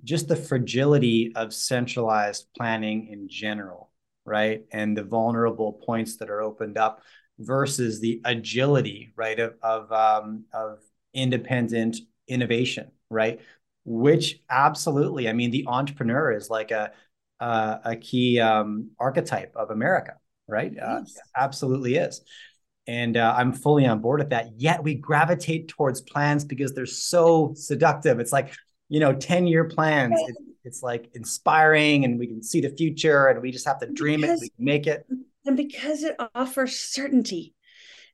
just the fragility of centralized planning in general, right? And the vulnerable points that are opened up versus the agility, right, of, of, um, of independent innovation, right? Which absolutely, I mean, the entrepreneur is like a a, a key um, archetype of America, right? Uh, yes. Uh, absolutely is. And uh, I'm fully on board with that. Yet we gravitate towards plans because they're so seductive. It's like, you know, 10 year plans. It, it's like inspiring and we can see the future and we just have to dream because, it, we can make it. And because it offers certainty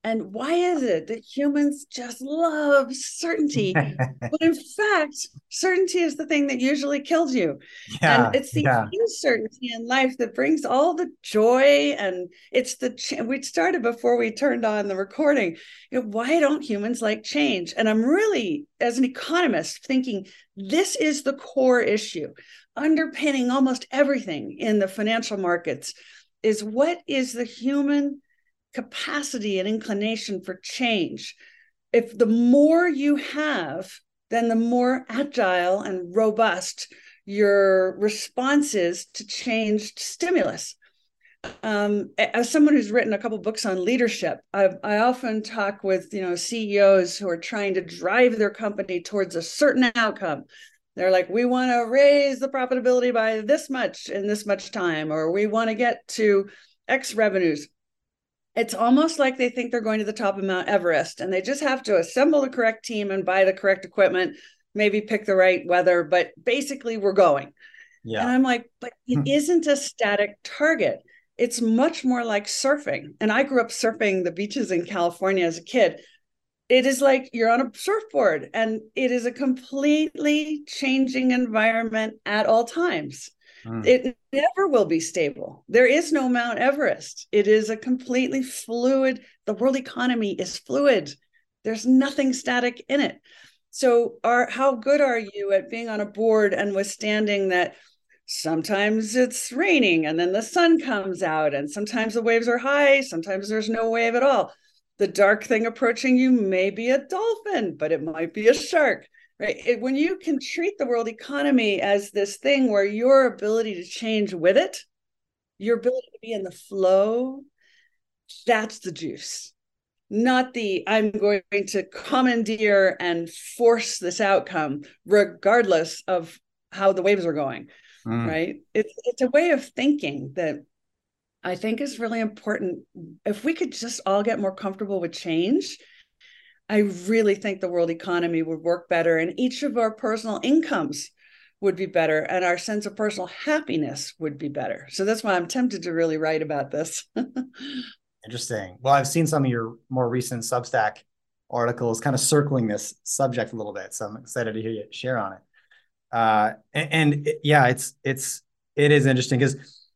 And why is it that humans just love certainty? but in fact, certainty is the thing that usually kills you. Yeah, and it's the yeah. uncertainty in life that brings all the joy. And it's the, ch- we started before we turned on the recording. You know, why don't humans like change? And I'm really, as an economist, thinking this is the core issue underpinning almost everything in the financial markets is what is the human capacity and inclination for change. If the more you have, then the more agile and robust your response is to changed stimulus. Um, as someone who's written a couple books on leadership, I, I often talk with you know CEOs who are trying to drive their company towards a certain outcome. They're like, we want to raise the profitability by this much in this much time, or we want to get to X revenues it's almost like they think they're going to the top of Mount Everest and they just have to assemble the correct team and buy the correct equipment, maybe pick the right weather, but basically we're going. Yeah. And I'm like, but it hmm. isn't a static target. It's much more like surfing. And I grew up surfing the beaches in California as a kid. It is like you're on a surfboard and it is a completely changing environment at all times. Mm. It never will be stable. There is no Mount Everest. It is a completely fluid, the world economy is fluid. There's nothing static in it. So are how good are you at being on a board and withstanding that sometimes it's raining and then the sun comes out and sometimes the waves are high, sometimes there's no wave at all. The dark thing approaching you may be a dolphin, but it might be a shark right it, when you can treat the world economy as this thing where your ability to change with it your ability to be in the flow that's the juice. Not the i'm going to commandeer and force this outcome regardless of how the waves are going. Mm. right? It's it's a way of thinking that i think is really important. If we could just all get more comfortable with change I really think the world economy would work better and each of our personal incomes would be better and our sense of personal happiness would be better. So that's why I'm tempted to really write about this. Interesting. Well, I've seen some of your more recent Substack articles kind of circling this subject a little bit. So I'm excited to hear you share on it. Uh, and, and it, yeah, it's it's it is interesting because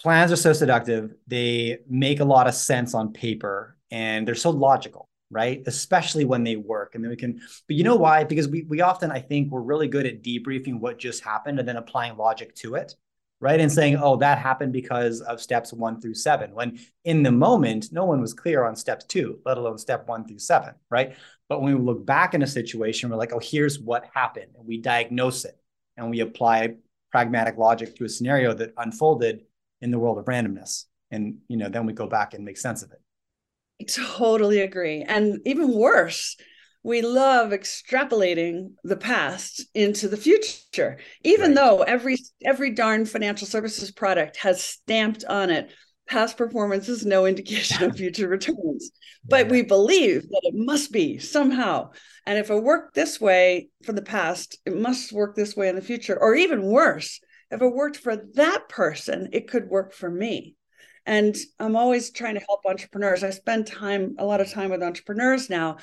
plans are so seductive. They make a lot of sense on paper and they're so logical right? Especially when they work. And then we can, but you know why? Because we we often, I think, we're really good at debriefing what just happened and then applying logic to it, right? And saying, oh, that happened because of steps one through seven. When in the moment, no one was clear on steps two, let alone step one through seven, right? But when we look back in a situation, we're like, oh, here's what happened. And we diagnose it and we apply pragmatic logic to a scenario that unfolded in the world of randomness. And you know, then we go back and make sense of it. I totally agree. And even worse, we love extrapolating the past into the future even right. though every every darn financial services product has stamped on it past performance is no indication of future returns. But we believe that it must be somehow. And if it worked this way for the past it must work this way in the future. Or even worse if it worked for that person it could work for me and I'm always trying to help entrepreneurs. I spend time, a lot of time with entrepreneurs now.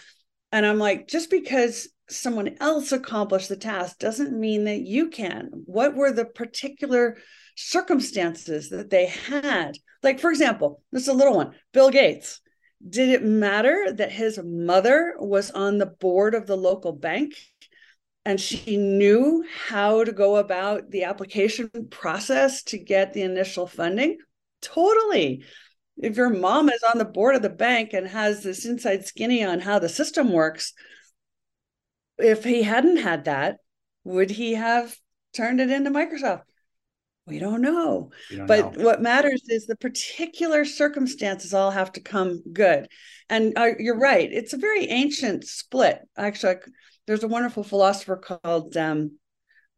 And I'm like, just because someone else accomplished the task doesn't mean that you can. What were the particular circumstances that they had? Like, for example, this is a little one Bill Gates. Did it matter that his mother was on the board of the local bank and she knew how to go about the application process to get the initial funding? Totally. If your mom is on the board of the bank and has this inside skinny on how the system works, if he hadn't had that, would he have turned it into Microsoft? We don't know. Don't but know. what matters is the particular circumstances all have to come good. And uh, you're right. It's a very ancient split. Actually, there's a wonderful philosopher called um,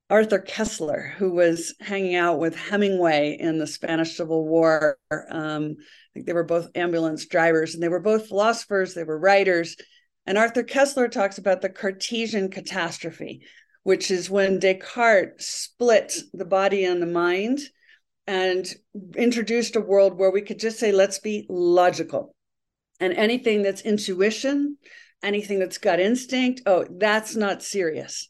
Arthur Koestler, who was hanging out with Hemingway in the Spanish Civil War. Um, I think they were both ambulance drivers and they were both philosophers, they were writers. And Arthur Koestler talks about the Cartesian catastrophe, which is when Descartes split the body and the mind and introduced a world where we could just say, let's be logical. And anything that's intuition, anything that's gut instinct, oh, that's not serious.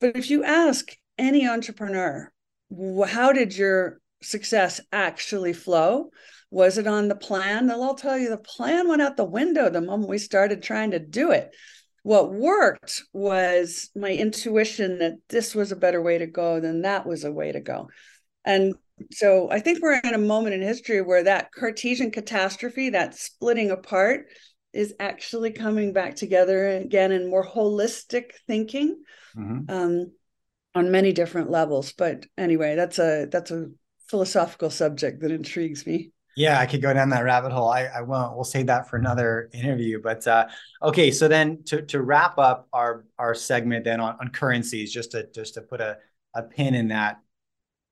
But if you ask any entrepreneur, how did your success actually flow? Was it on the plan? They'll all tell you the plan went out the window the moment we started trying to do it. What worked was my intuition that this was a better way to go than that was a way to go. And so I think we're in a moment in history where that Cartesian catastrophe, that splitting apart, is actually coming back together again in more holistic thinking mm-hmm. um, on many different levels. But anyway, that's a that's a philosophical subject that intrigues me. Yeah, I could go down that rabbit hole. I, I won't. We'll save that for another interview. But uh, okay, so then to to wrap up our our segment then on, on currencies, just to just to put a, a pin in that,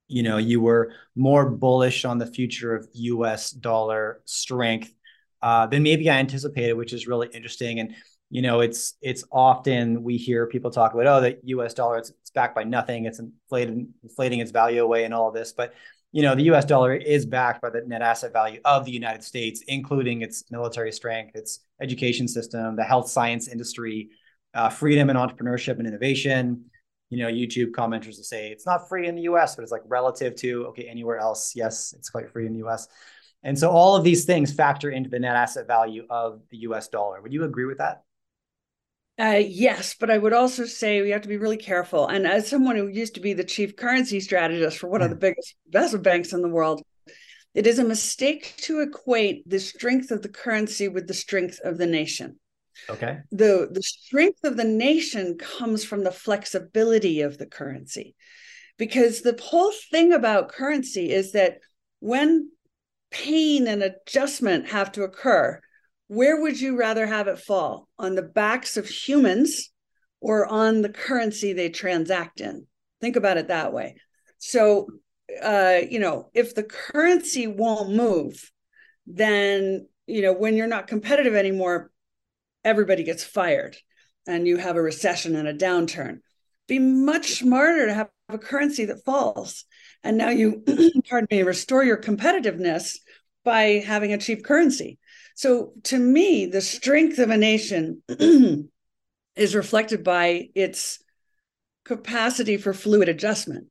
you know, you were more bullish on the future of U.S. dollar strength uh, than maybe I anticipated, which is really interesting. And you know, it's it's often we hear people talk about, oh, the U.S. dollar it's, it's backed by nothing, it's inflated, inflating its value away, and all of this. But you know, the U.S. dollar is backed by the net asset value of the United States, including its military strength, its education system, the health science industry, uh, freedom and entrepreneurship and innovation. You know, YouTube commenters will say it's not free in the U.S., but it's like relative to okay anywhere else. Yes, it's quite free in the U.S. And so all of these things factor into the net asset value of the US dollar. Would you agree with that? Uh, yes, but I would also say we have to be really careful. And as someone who used to be the chief currency strategist for one of the biggest investment banks in the world, it is a mistake to equate the strength of the currency with the strength of the nation. Okay. The the strength of the nation comes from the flexibility of the currency. Because the whole thing about currency is that when pain and adjustment have to occur, where would you rather have it fall? On the backs of humans or on the currency they transact in? Think about it that way. So, uh, you know, if the currency won't move, then, you know, when you're not competitive anymore, everybody gets fired and you have a recession and a downturn. Be much smarter to have a currency that falls and now you pardon me restore your competitiveness by having a cheap currency so to me the strength of a nation is reflected by its capacity for fluid adjustment.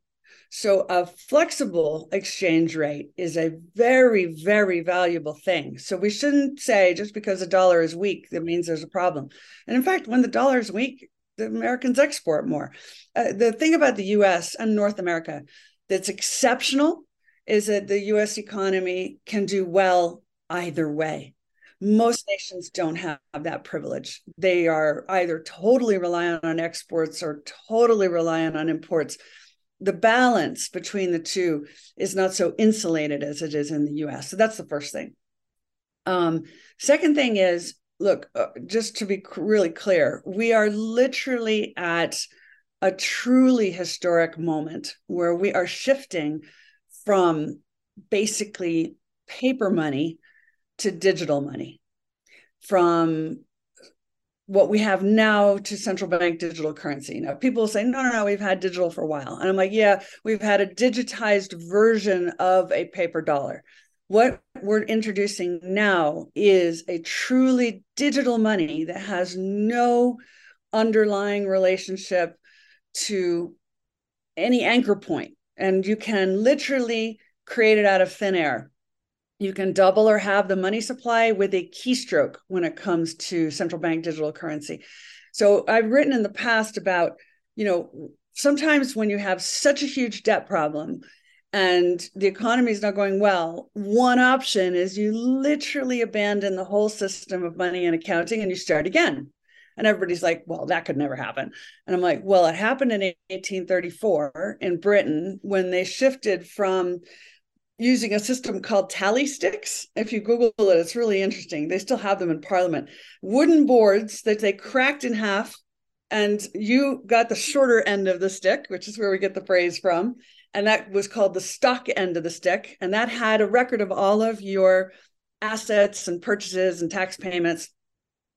So a flexible exchange rate is a very very valuable thing. So we shouldn't say just because a dollar is weak that means there's a problem. And in fact when the dollar is weak the americans export more. Uh, the thing about the us and north america that's exceptional is that the US economy can do well either way. Most nations don't have that privilege. They are either totally reliant on exports or totally reliant on imports. The balance between the two is not so insulated as it is in the US. So that's the first thing. Um, second thing is look, uh, just to be really clear, we are literally at a truly historic moment where we are shifting from basically paper money to digital money, from what we have now to central bank digital currency. Now, people say, no, no, no, we've had digital for a while. And I'm like, yeah, we've had a digitized version of a paper dollar. What we're introducing now is a truly digital money that has no underlying relationship to any anchor point and you can literally create it out of thin air. You can double or have the money supply with a keystroke when it comes to central bank digital currency. So I've written in the past about, you know, sometimes when you have such a huge debt problem and the economy is not going well, one option is you literally abandon the whole system of money and accounting and you start again. And everybody's like, well, that could never happen. And I'm like, well, it happened in 1834 in Britain when they shifted from using a system called tally sticks. If you Google it, it's really interesting. They still have them in Parliament. Wooden boards that they cracked in half, and you got the shorter end of the stick, which is where we get the phrase from. And that was called the stock end of the stick. And that had a record of all of your assets and purchases and tax payments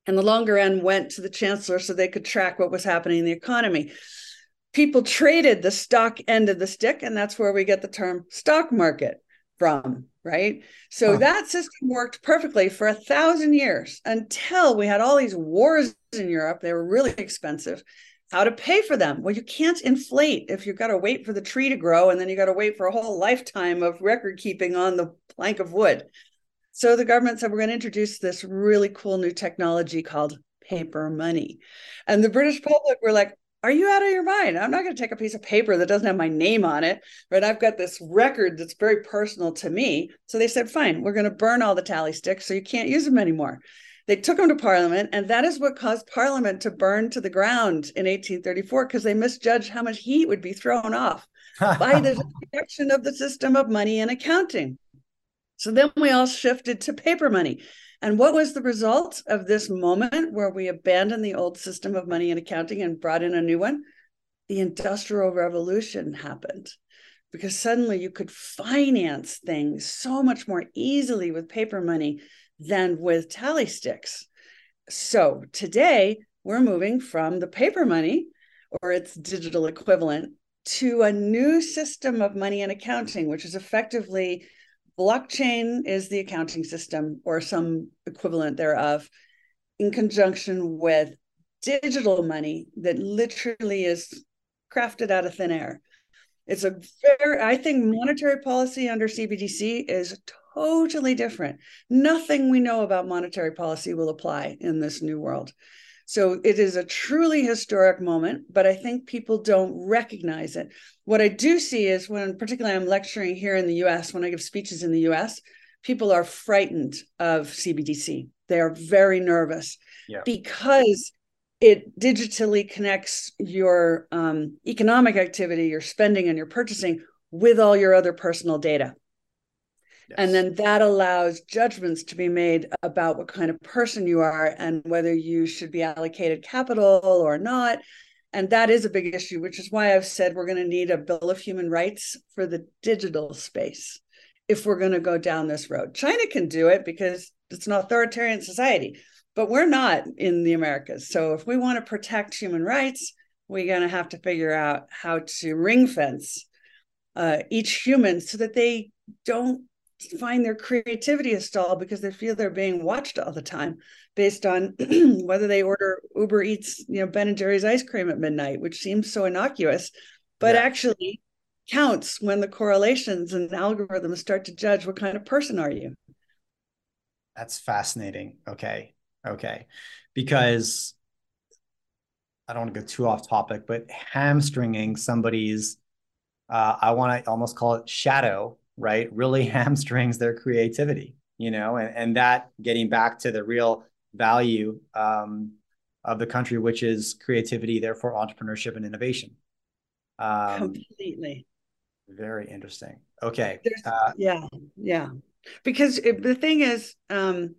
and the longer end went to the chancellor so they could track what was happening in the economy. People traded the stock end of the stick, and that's where we get the term stock market. From, right? So huh. that system worked perfectly for a thousand years until we had all these wars in Europe. They were really expensive. How to pay for them? Well, you can't inflate if you've got to wait for the tree to grow and then you got to wait for a whole lifetime of record keeping on the plank of wood. So the government said we're going to introduce this really cool new technology called paper money. And the British public were like, are you out of your mind? I'm not going to take a piece of paper that doesn't have my name on it, right? I've got this record that's very personal to me. So they said, fine, we're going to burn all the tally sticks so you can't use them anymore. They took them to Parliament, and that is what caused Parliament to burn to the ground in 1834 because they misjudged how much heat would be thrown off by the introduction of the system of money and accounting. So then we all shifted to paper money. And what was the result of this moment where we abandoned the old system of money and accounting and brought in a new one? The Industrial Revolution happened because suddenly you could finance things so much more easily with paper money than with tally sticks. So today we're moving from the paper money or its digital equivalent to a new system of money and accounting, which is effectively blockchain is the accounting system or some equivalent thereof in conjunction with digital money that literally is crafted out of thin air. It's a very, I think monetary policy under CBDC is totally different. Nothing we know about monetary policy will apply in this new world. So it is a truly historic moment, but I think people don't recognize it. What I do see is when, particularly, I'm lecturing here in the US, when I give speeches in the US, people are frightened of CBDC. They are very nervous yeah. because it digitally connects your um, economic activity, your spending, and your purchasing with all your other personal data. And then that allows judgments to be made about what kind of person you are and whether you should be allocated capital or not. And that is a big issue, which is why I've said we're going to need a Bill of Human Rights for the digital space if we're going to go down this road. China can do it because it's an authoritarian society, but we're not in the Americas. So if we want to protect human rights, we're going to have to figure out how to ring fence uh, each human so that they don't find their creativity is stalled because they feel they're being watched all the time based on whether they order Uber Eats, you know, Ben and Jerry's ice cream at midnight, which seems so innocuous, but yeah. actually counts when the correlations and algorithms start to judge what kind of person are you. That's fascinating. Okay. Okay. Because I don't want to go too off topic, but hamstringing somebody's uh, I want to almost call it shadow right, really hamstrings their creativity, you know, and, and that getting back to the real value um, of the country, which is creativity, therefore entrepreneurship and innovation. Um, Completely. Very interesting. Okay. Uh, yeah. Yeah. Because it, the thing is, um,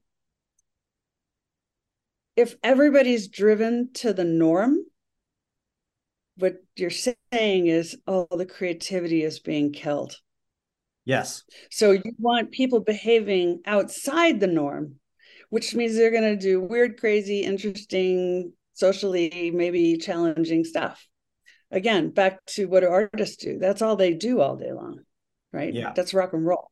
if everybody's driven to the norm, what you're saying is, oh, the creativity is being killed. Yes. So you want people behaving outside the norm, which means they're going to do weird, crazy, interesting, socially maybe challenging stuff. Again, back to what do artists do? That's all they do all day long, right? Yeah. That's rock and roll.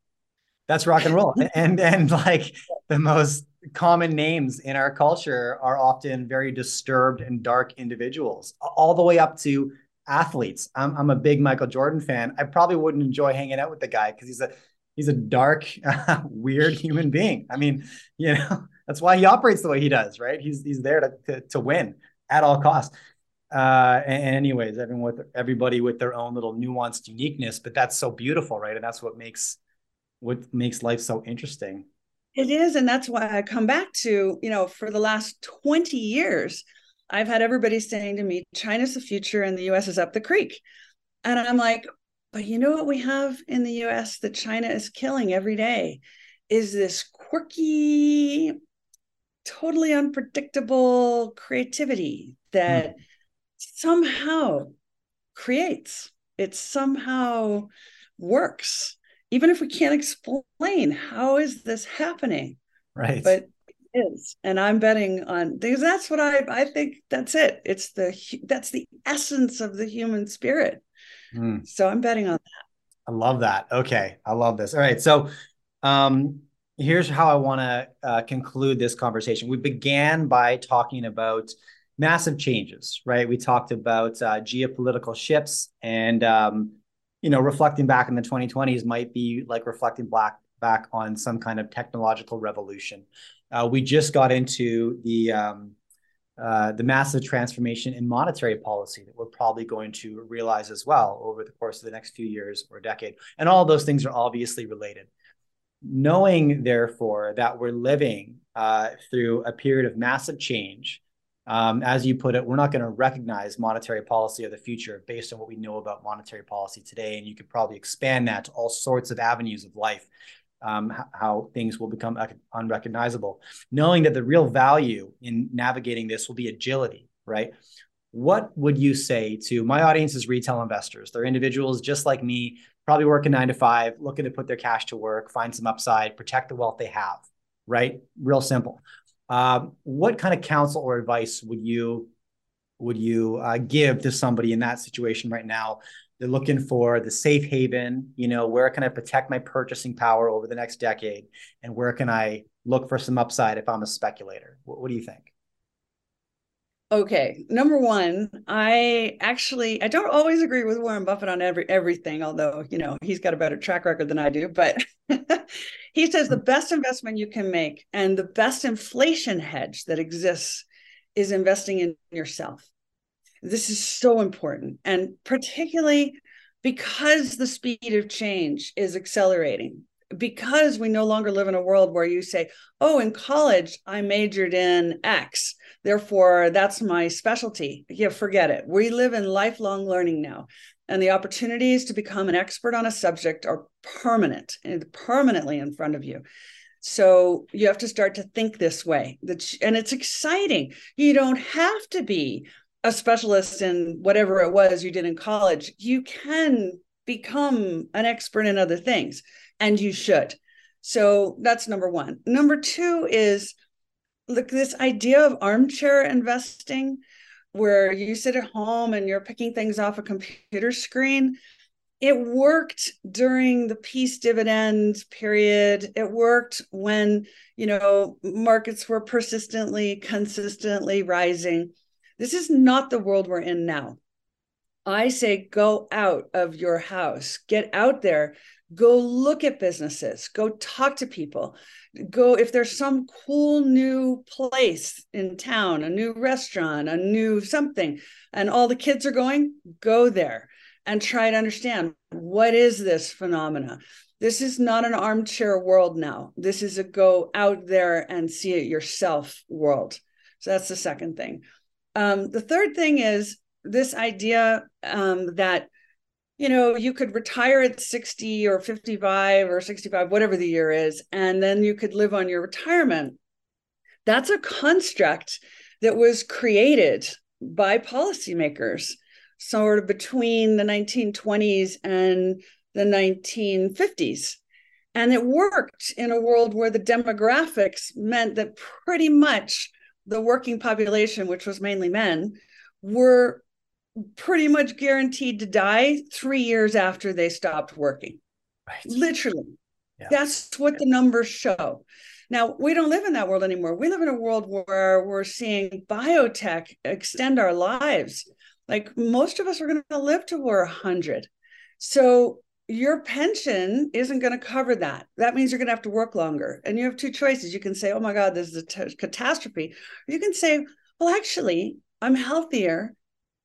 That's rock and roll. and and like the most common names in our culture are often very disturbed and dark individuals, all the way up to athletes. I'm, I'm a big Michael Jordan fan. I probably wouldn't enjoy hanging out with the guy because he's a he's a dark, weird human being. I mean, you know, that's why he operates the way he does, right? He's he's there to to, to win at all costs. Uh, and, and anyways, everyone with everybody with their own little nuanced uniqueness, but that's so beautiful, right? And that's what makes what makes life so interesting. It is, and that's why I come back to you know for the last twenty years I've had everybody saying to me, China's the future and the US is up the creek. And I'm like, but you know what we have in the US that China is killing every day is this quirky, totally unpredictable creativity that mm. somehow creates, it somehow works. Even if we can't explain how is this happening. Right. But is and i'm betting on because that's what i i think that's it it's the that's the essence of the human spirit mm. so i'm betting on that I love that. Okay. I love this. All right. So, um, here's how I want to uh, conclude this conversation. We began by talking about massive changes, right? We talked about uh, geopolitical shifts and, um, you know, reflecting back in the 2020s might be like reflecting back back on some kind of technological revolution. Uh, we just got into the um, uh, the massive transformation in monetary policy that we're probably going to realize as well over the course of the next few years or decade. And all those things are obviously related. Knowing, therefore, that we're living uh, through a period of massive change, um, as you put it, we're not going to recognize monetary policy of the future based on what we know about monetary policy today. And you could probably expand that to all sorts of avenues of life um, how things will become unrecognizable. Knowing that the real value in navigating this will be agility, right? What would you say to my audience is retail investors? They're individuals just like me, probably working nine to five, looking to put their cash to work, find some upside, protect the wealth they have, right? Real simple. Um, what kind of counsel or advice would you would you uh, give to somebody in that situation right now they're looking for the safe haven, you know, where can I protect my purchasing power over the next decade? And where can I look for some upside if I'm a speculator? What, what do you think? Okay, number one, I actually I don't always agree with Warren Buffett on every everything, although you know he's got a better track record than I do. But he says the best investment you can make and the best inflation hedge that exists is investing in yourself. This is so important. And particularly because the speed of change is accelerating, because we no longer live in a world where you say, oh, in college, I majored in X. Therefore, that's my specialty. Yeah, forget it. We live in lifelong learning now. And the opportunities to become an expert on a subject are permanent and permanently in front of you. So you have to start to think this way. And it's exciting. You don't have to be a specialist in whatever it was you did in college, you can become an expert in other things and you should. So that's number one. Number two is look, this idea of armchair investing, where you sit at home and you're picking things off a computer screen. It worked during the peace dividend period. It worked when, you know, markets were persistently, consistently rising this is not the world we're in now. I say go out of your house, get out there, go look at businesses, go talk to people, go if there's some cool new place in town, a new restaurant, a new something, and all the kids are going, go there and try to understand what is this phenomena. This is not an armchair world now. This is a go out there and see it yourself world. So that's the second thing. Um, the third thing is this idea um, that you know you could retire at 60 or 55 or 65 whatever the year is and then you could live on your retirement. That's a construct that was created by policymakers sort of between the 1920s and the 1950s and it worked in a world where the demographics meant that pretty much the working population, which was mainly men, were pretty much guaranteed to die three years after they stopped working. Right. Literally. Yeah. That's what the numbers show. Now, we don't live in that world anymore. We live in a world where we're seeing biotech extend our lives. Like most of us are going to live to we're 100. So your pension isn't going to cover that. That means you're going to have to work longer. And you have two choices. You can say, oh my God, this is a t- catastrophe. Or you can say, well, actually, I'm healthier.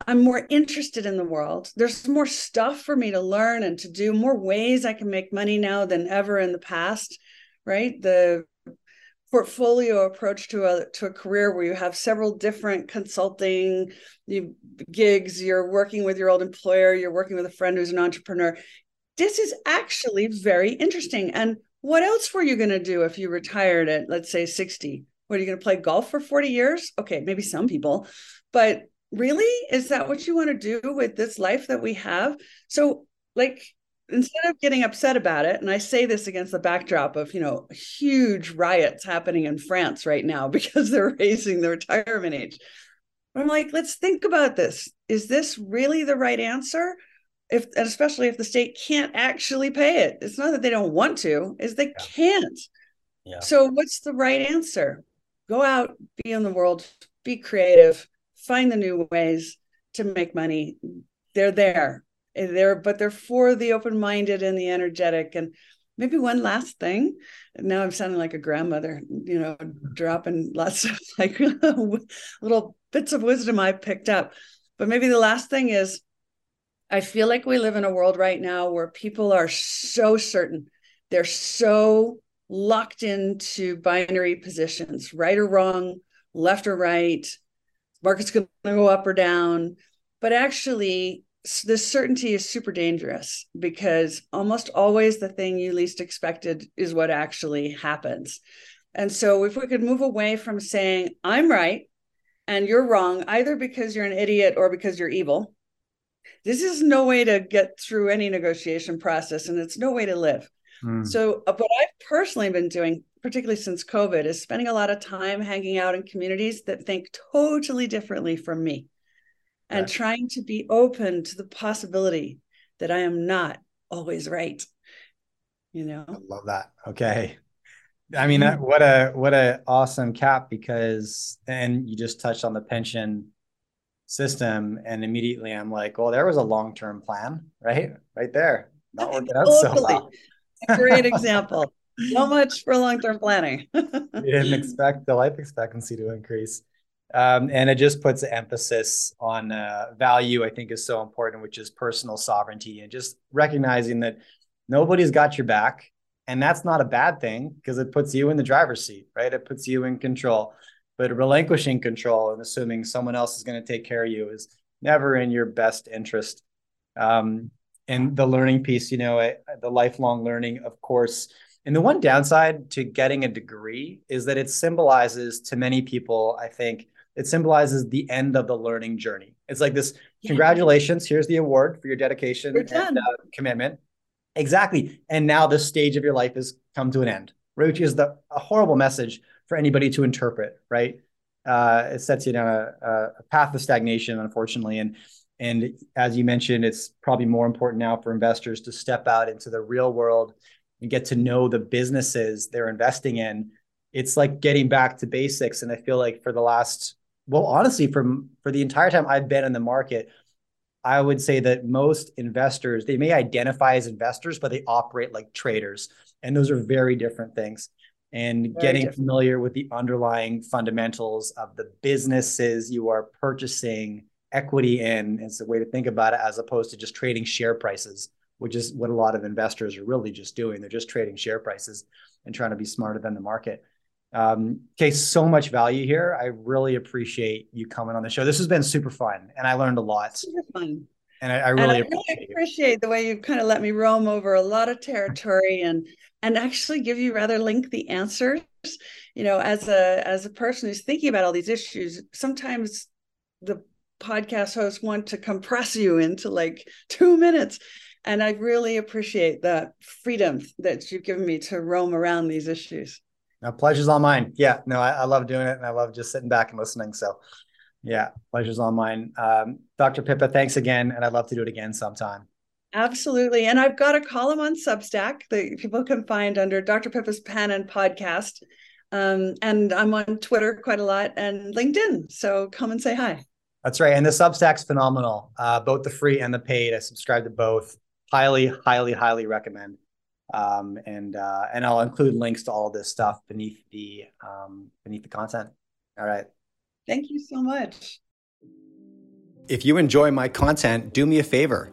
I'm more interested in the world. There's more stuff for me to learn and to do, more ways I can make money now than ever in the past, right? The portfolio approach to a to a career where you have several different consulting gigs you're working with your old employer you're working with a friend who's an entrepreneur this is actually very interesting. And what else were you going to do if you retired at, let's say, 60? What are you going to play golf for 40 years? Okay, maybe some people, but really, is that what you want to do with this life that we have? So, like, instead of getting upset about it, and I say this against the backdrop of, you know, huge riots happening in France right now because they're raising the retirement age. I'm like, let's think about this. Is this really the right answer? If and especially if the state can't actually pay it. It's not that they don't want to, is they yeah. can't. Yeah. So what's the right answer? Go out, be in the world, be creative, find the new ways to make money. They're there. They're but they're for the open-minded and the energetic. And maybe one last thing. Now I'm sounding like a grandmother, you know, dropping lots of like little bits of wisdom I picked up. But maybe the last thing is I feel like we live in a world right now where people are so certain. They're so locked into binary positions, right or wrong, left or right, market's going to go up or down. But actually, this certainty is super dangerous because almost always the thing you least expected is what actually happens. And so, if we could move away from saying, I'm right and you're wrong, either because you're an idiot or because you're evil, this is no way to get through any negotiation process and it's no way to live. Mm. So, uh, what I've personally been doing, particularly since COVID, is spending a lot of time hanging out in communities that think totally differently from me and right. trying to be open to the possibility that I am not always right. You know, I love that. Okay. I mean, mm-hmm. what a what a awesome cap because and you just touched on the pension system and immediately I'm like, well, there was a long-term plan, right? Right there. Not working out totally. so well. Great example. So much for long-term planning. we didn't expect the life expectancy to increase. Um, and it just puts emphasis on uh, value, I think is so important, which is personal sovereignty and just recognizing that nobody's got your back. And that's not a bad thing because it puts you in the driver's seat, right? It puts you in control. But relinquishing control and assuming someone else is going to take care of you is never in your best interest. Um, and the learning piece, you know, the lifelong learning, of course. And the one downside to getting a degree is that it symbolizes to many people, I think, it symbolizes the end of the learning journey. It's like this yeah. congratulations, here's the award for your dedication and uh, commitment. Exactly. And now this stage of your life has come to an end, which is the, a horrible message for anybody to interpret, right? Uh, it sets you down a, a path of stagnation, unfortunately. And and as you mentioned, it's probably more important now for investors to step out into the real world and get to know the businesses they're investing in. It's like getting back to basics. And I feel like for the last well, honestly, from for the entire time I've been in the market, I would say that most investors they may identify as investors, but they operate like traders, and those are very different things. And very getting different. familiar with the underlying fundamentals of the businesses you are purchasing equity in is a way to think about it, as opposed to just trading share prices, which is what a lot of investors are really just doing. They're just trading share prices and trying to be smarter than the market. Um, okay, so much value here. I really appreciate you coming on the show. This has been super fun, and I learned a lot. Super fun. And I, I really, and I appreciate, really appreciate the way you've kind of let me roam over a lot of territory and and actually give you rather lengthy answers. You know, as a as a person who's thinking about all these issues, sometimes the podcast hosts want to compress you into like two minutes. And I really appreciate that freedom that you've given me to roam around these issues. No, pleasure's all mine. Yeah, no, I, I, love doing it and I love just sitting back and listening. So, yeah, pleasure's all mine. Um, Dr. Pippa, thanks again. And I'd love to do it again sometime. Absolutely. And I've got a column on Substack that people can find under Dr. Pippa's Pen and Podcast. Um, and I'm on Twitter quite a lot and LinkedIn. So come and say hi. That's right. And the Substack's phenomenal, uh, both the free and the paid. I subscribe to both. Highly, highly, highly recommend. Um, and uh, and I'll include links to all this stuff beneath the um, beneath the content. All right. Thank you so much. If you enjoy my content, do me a favor: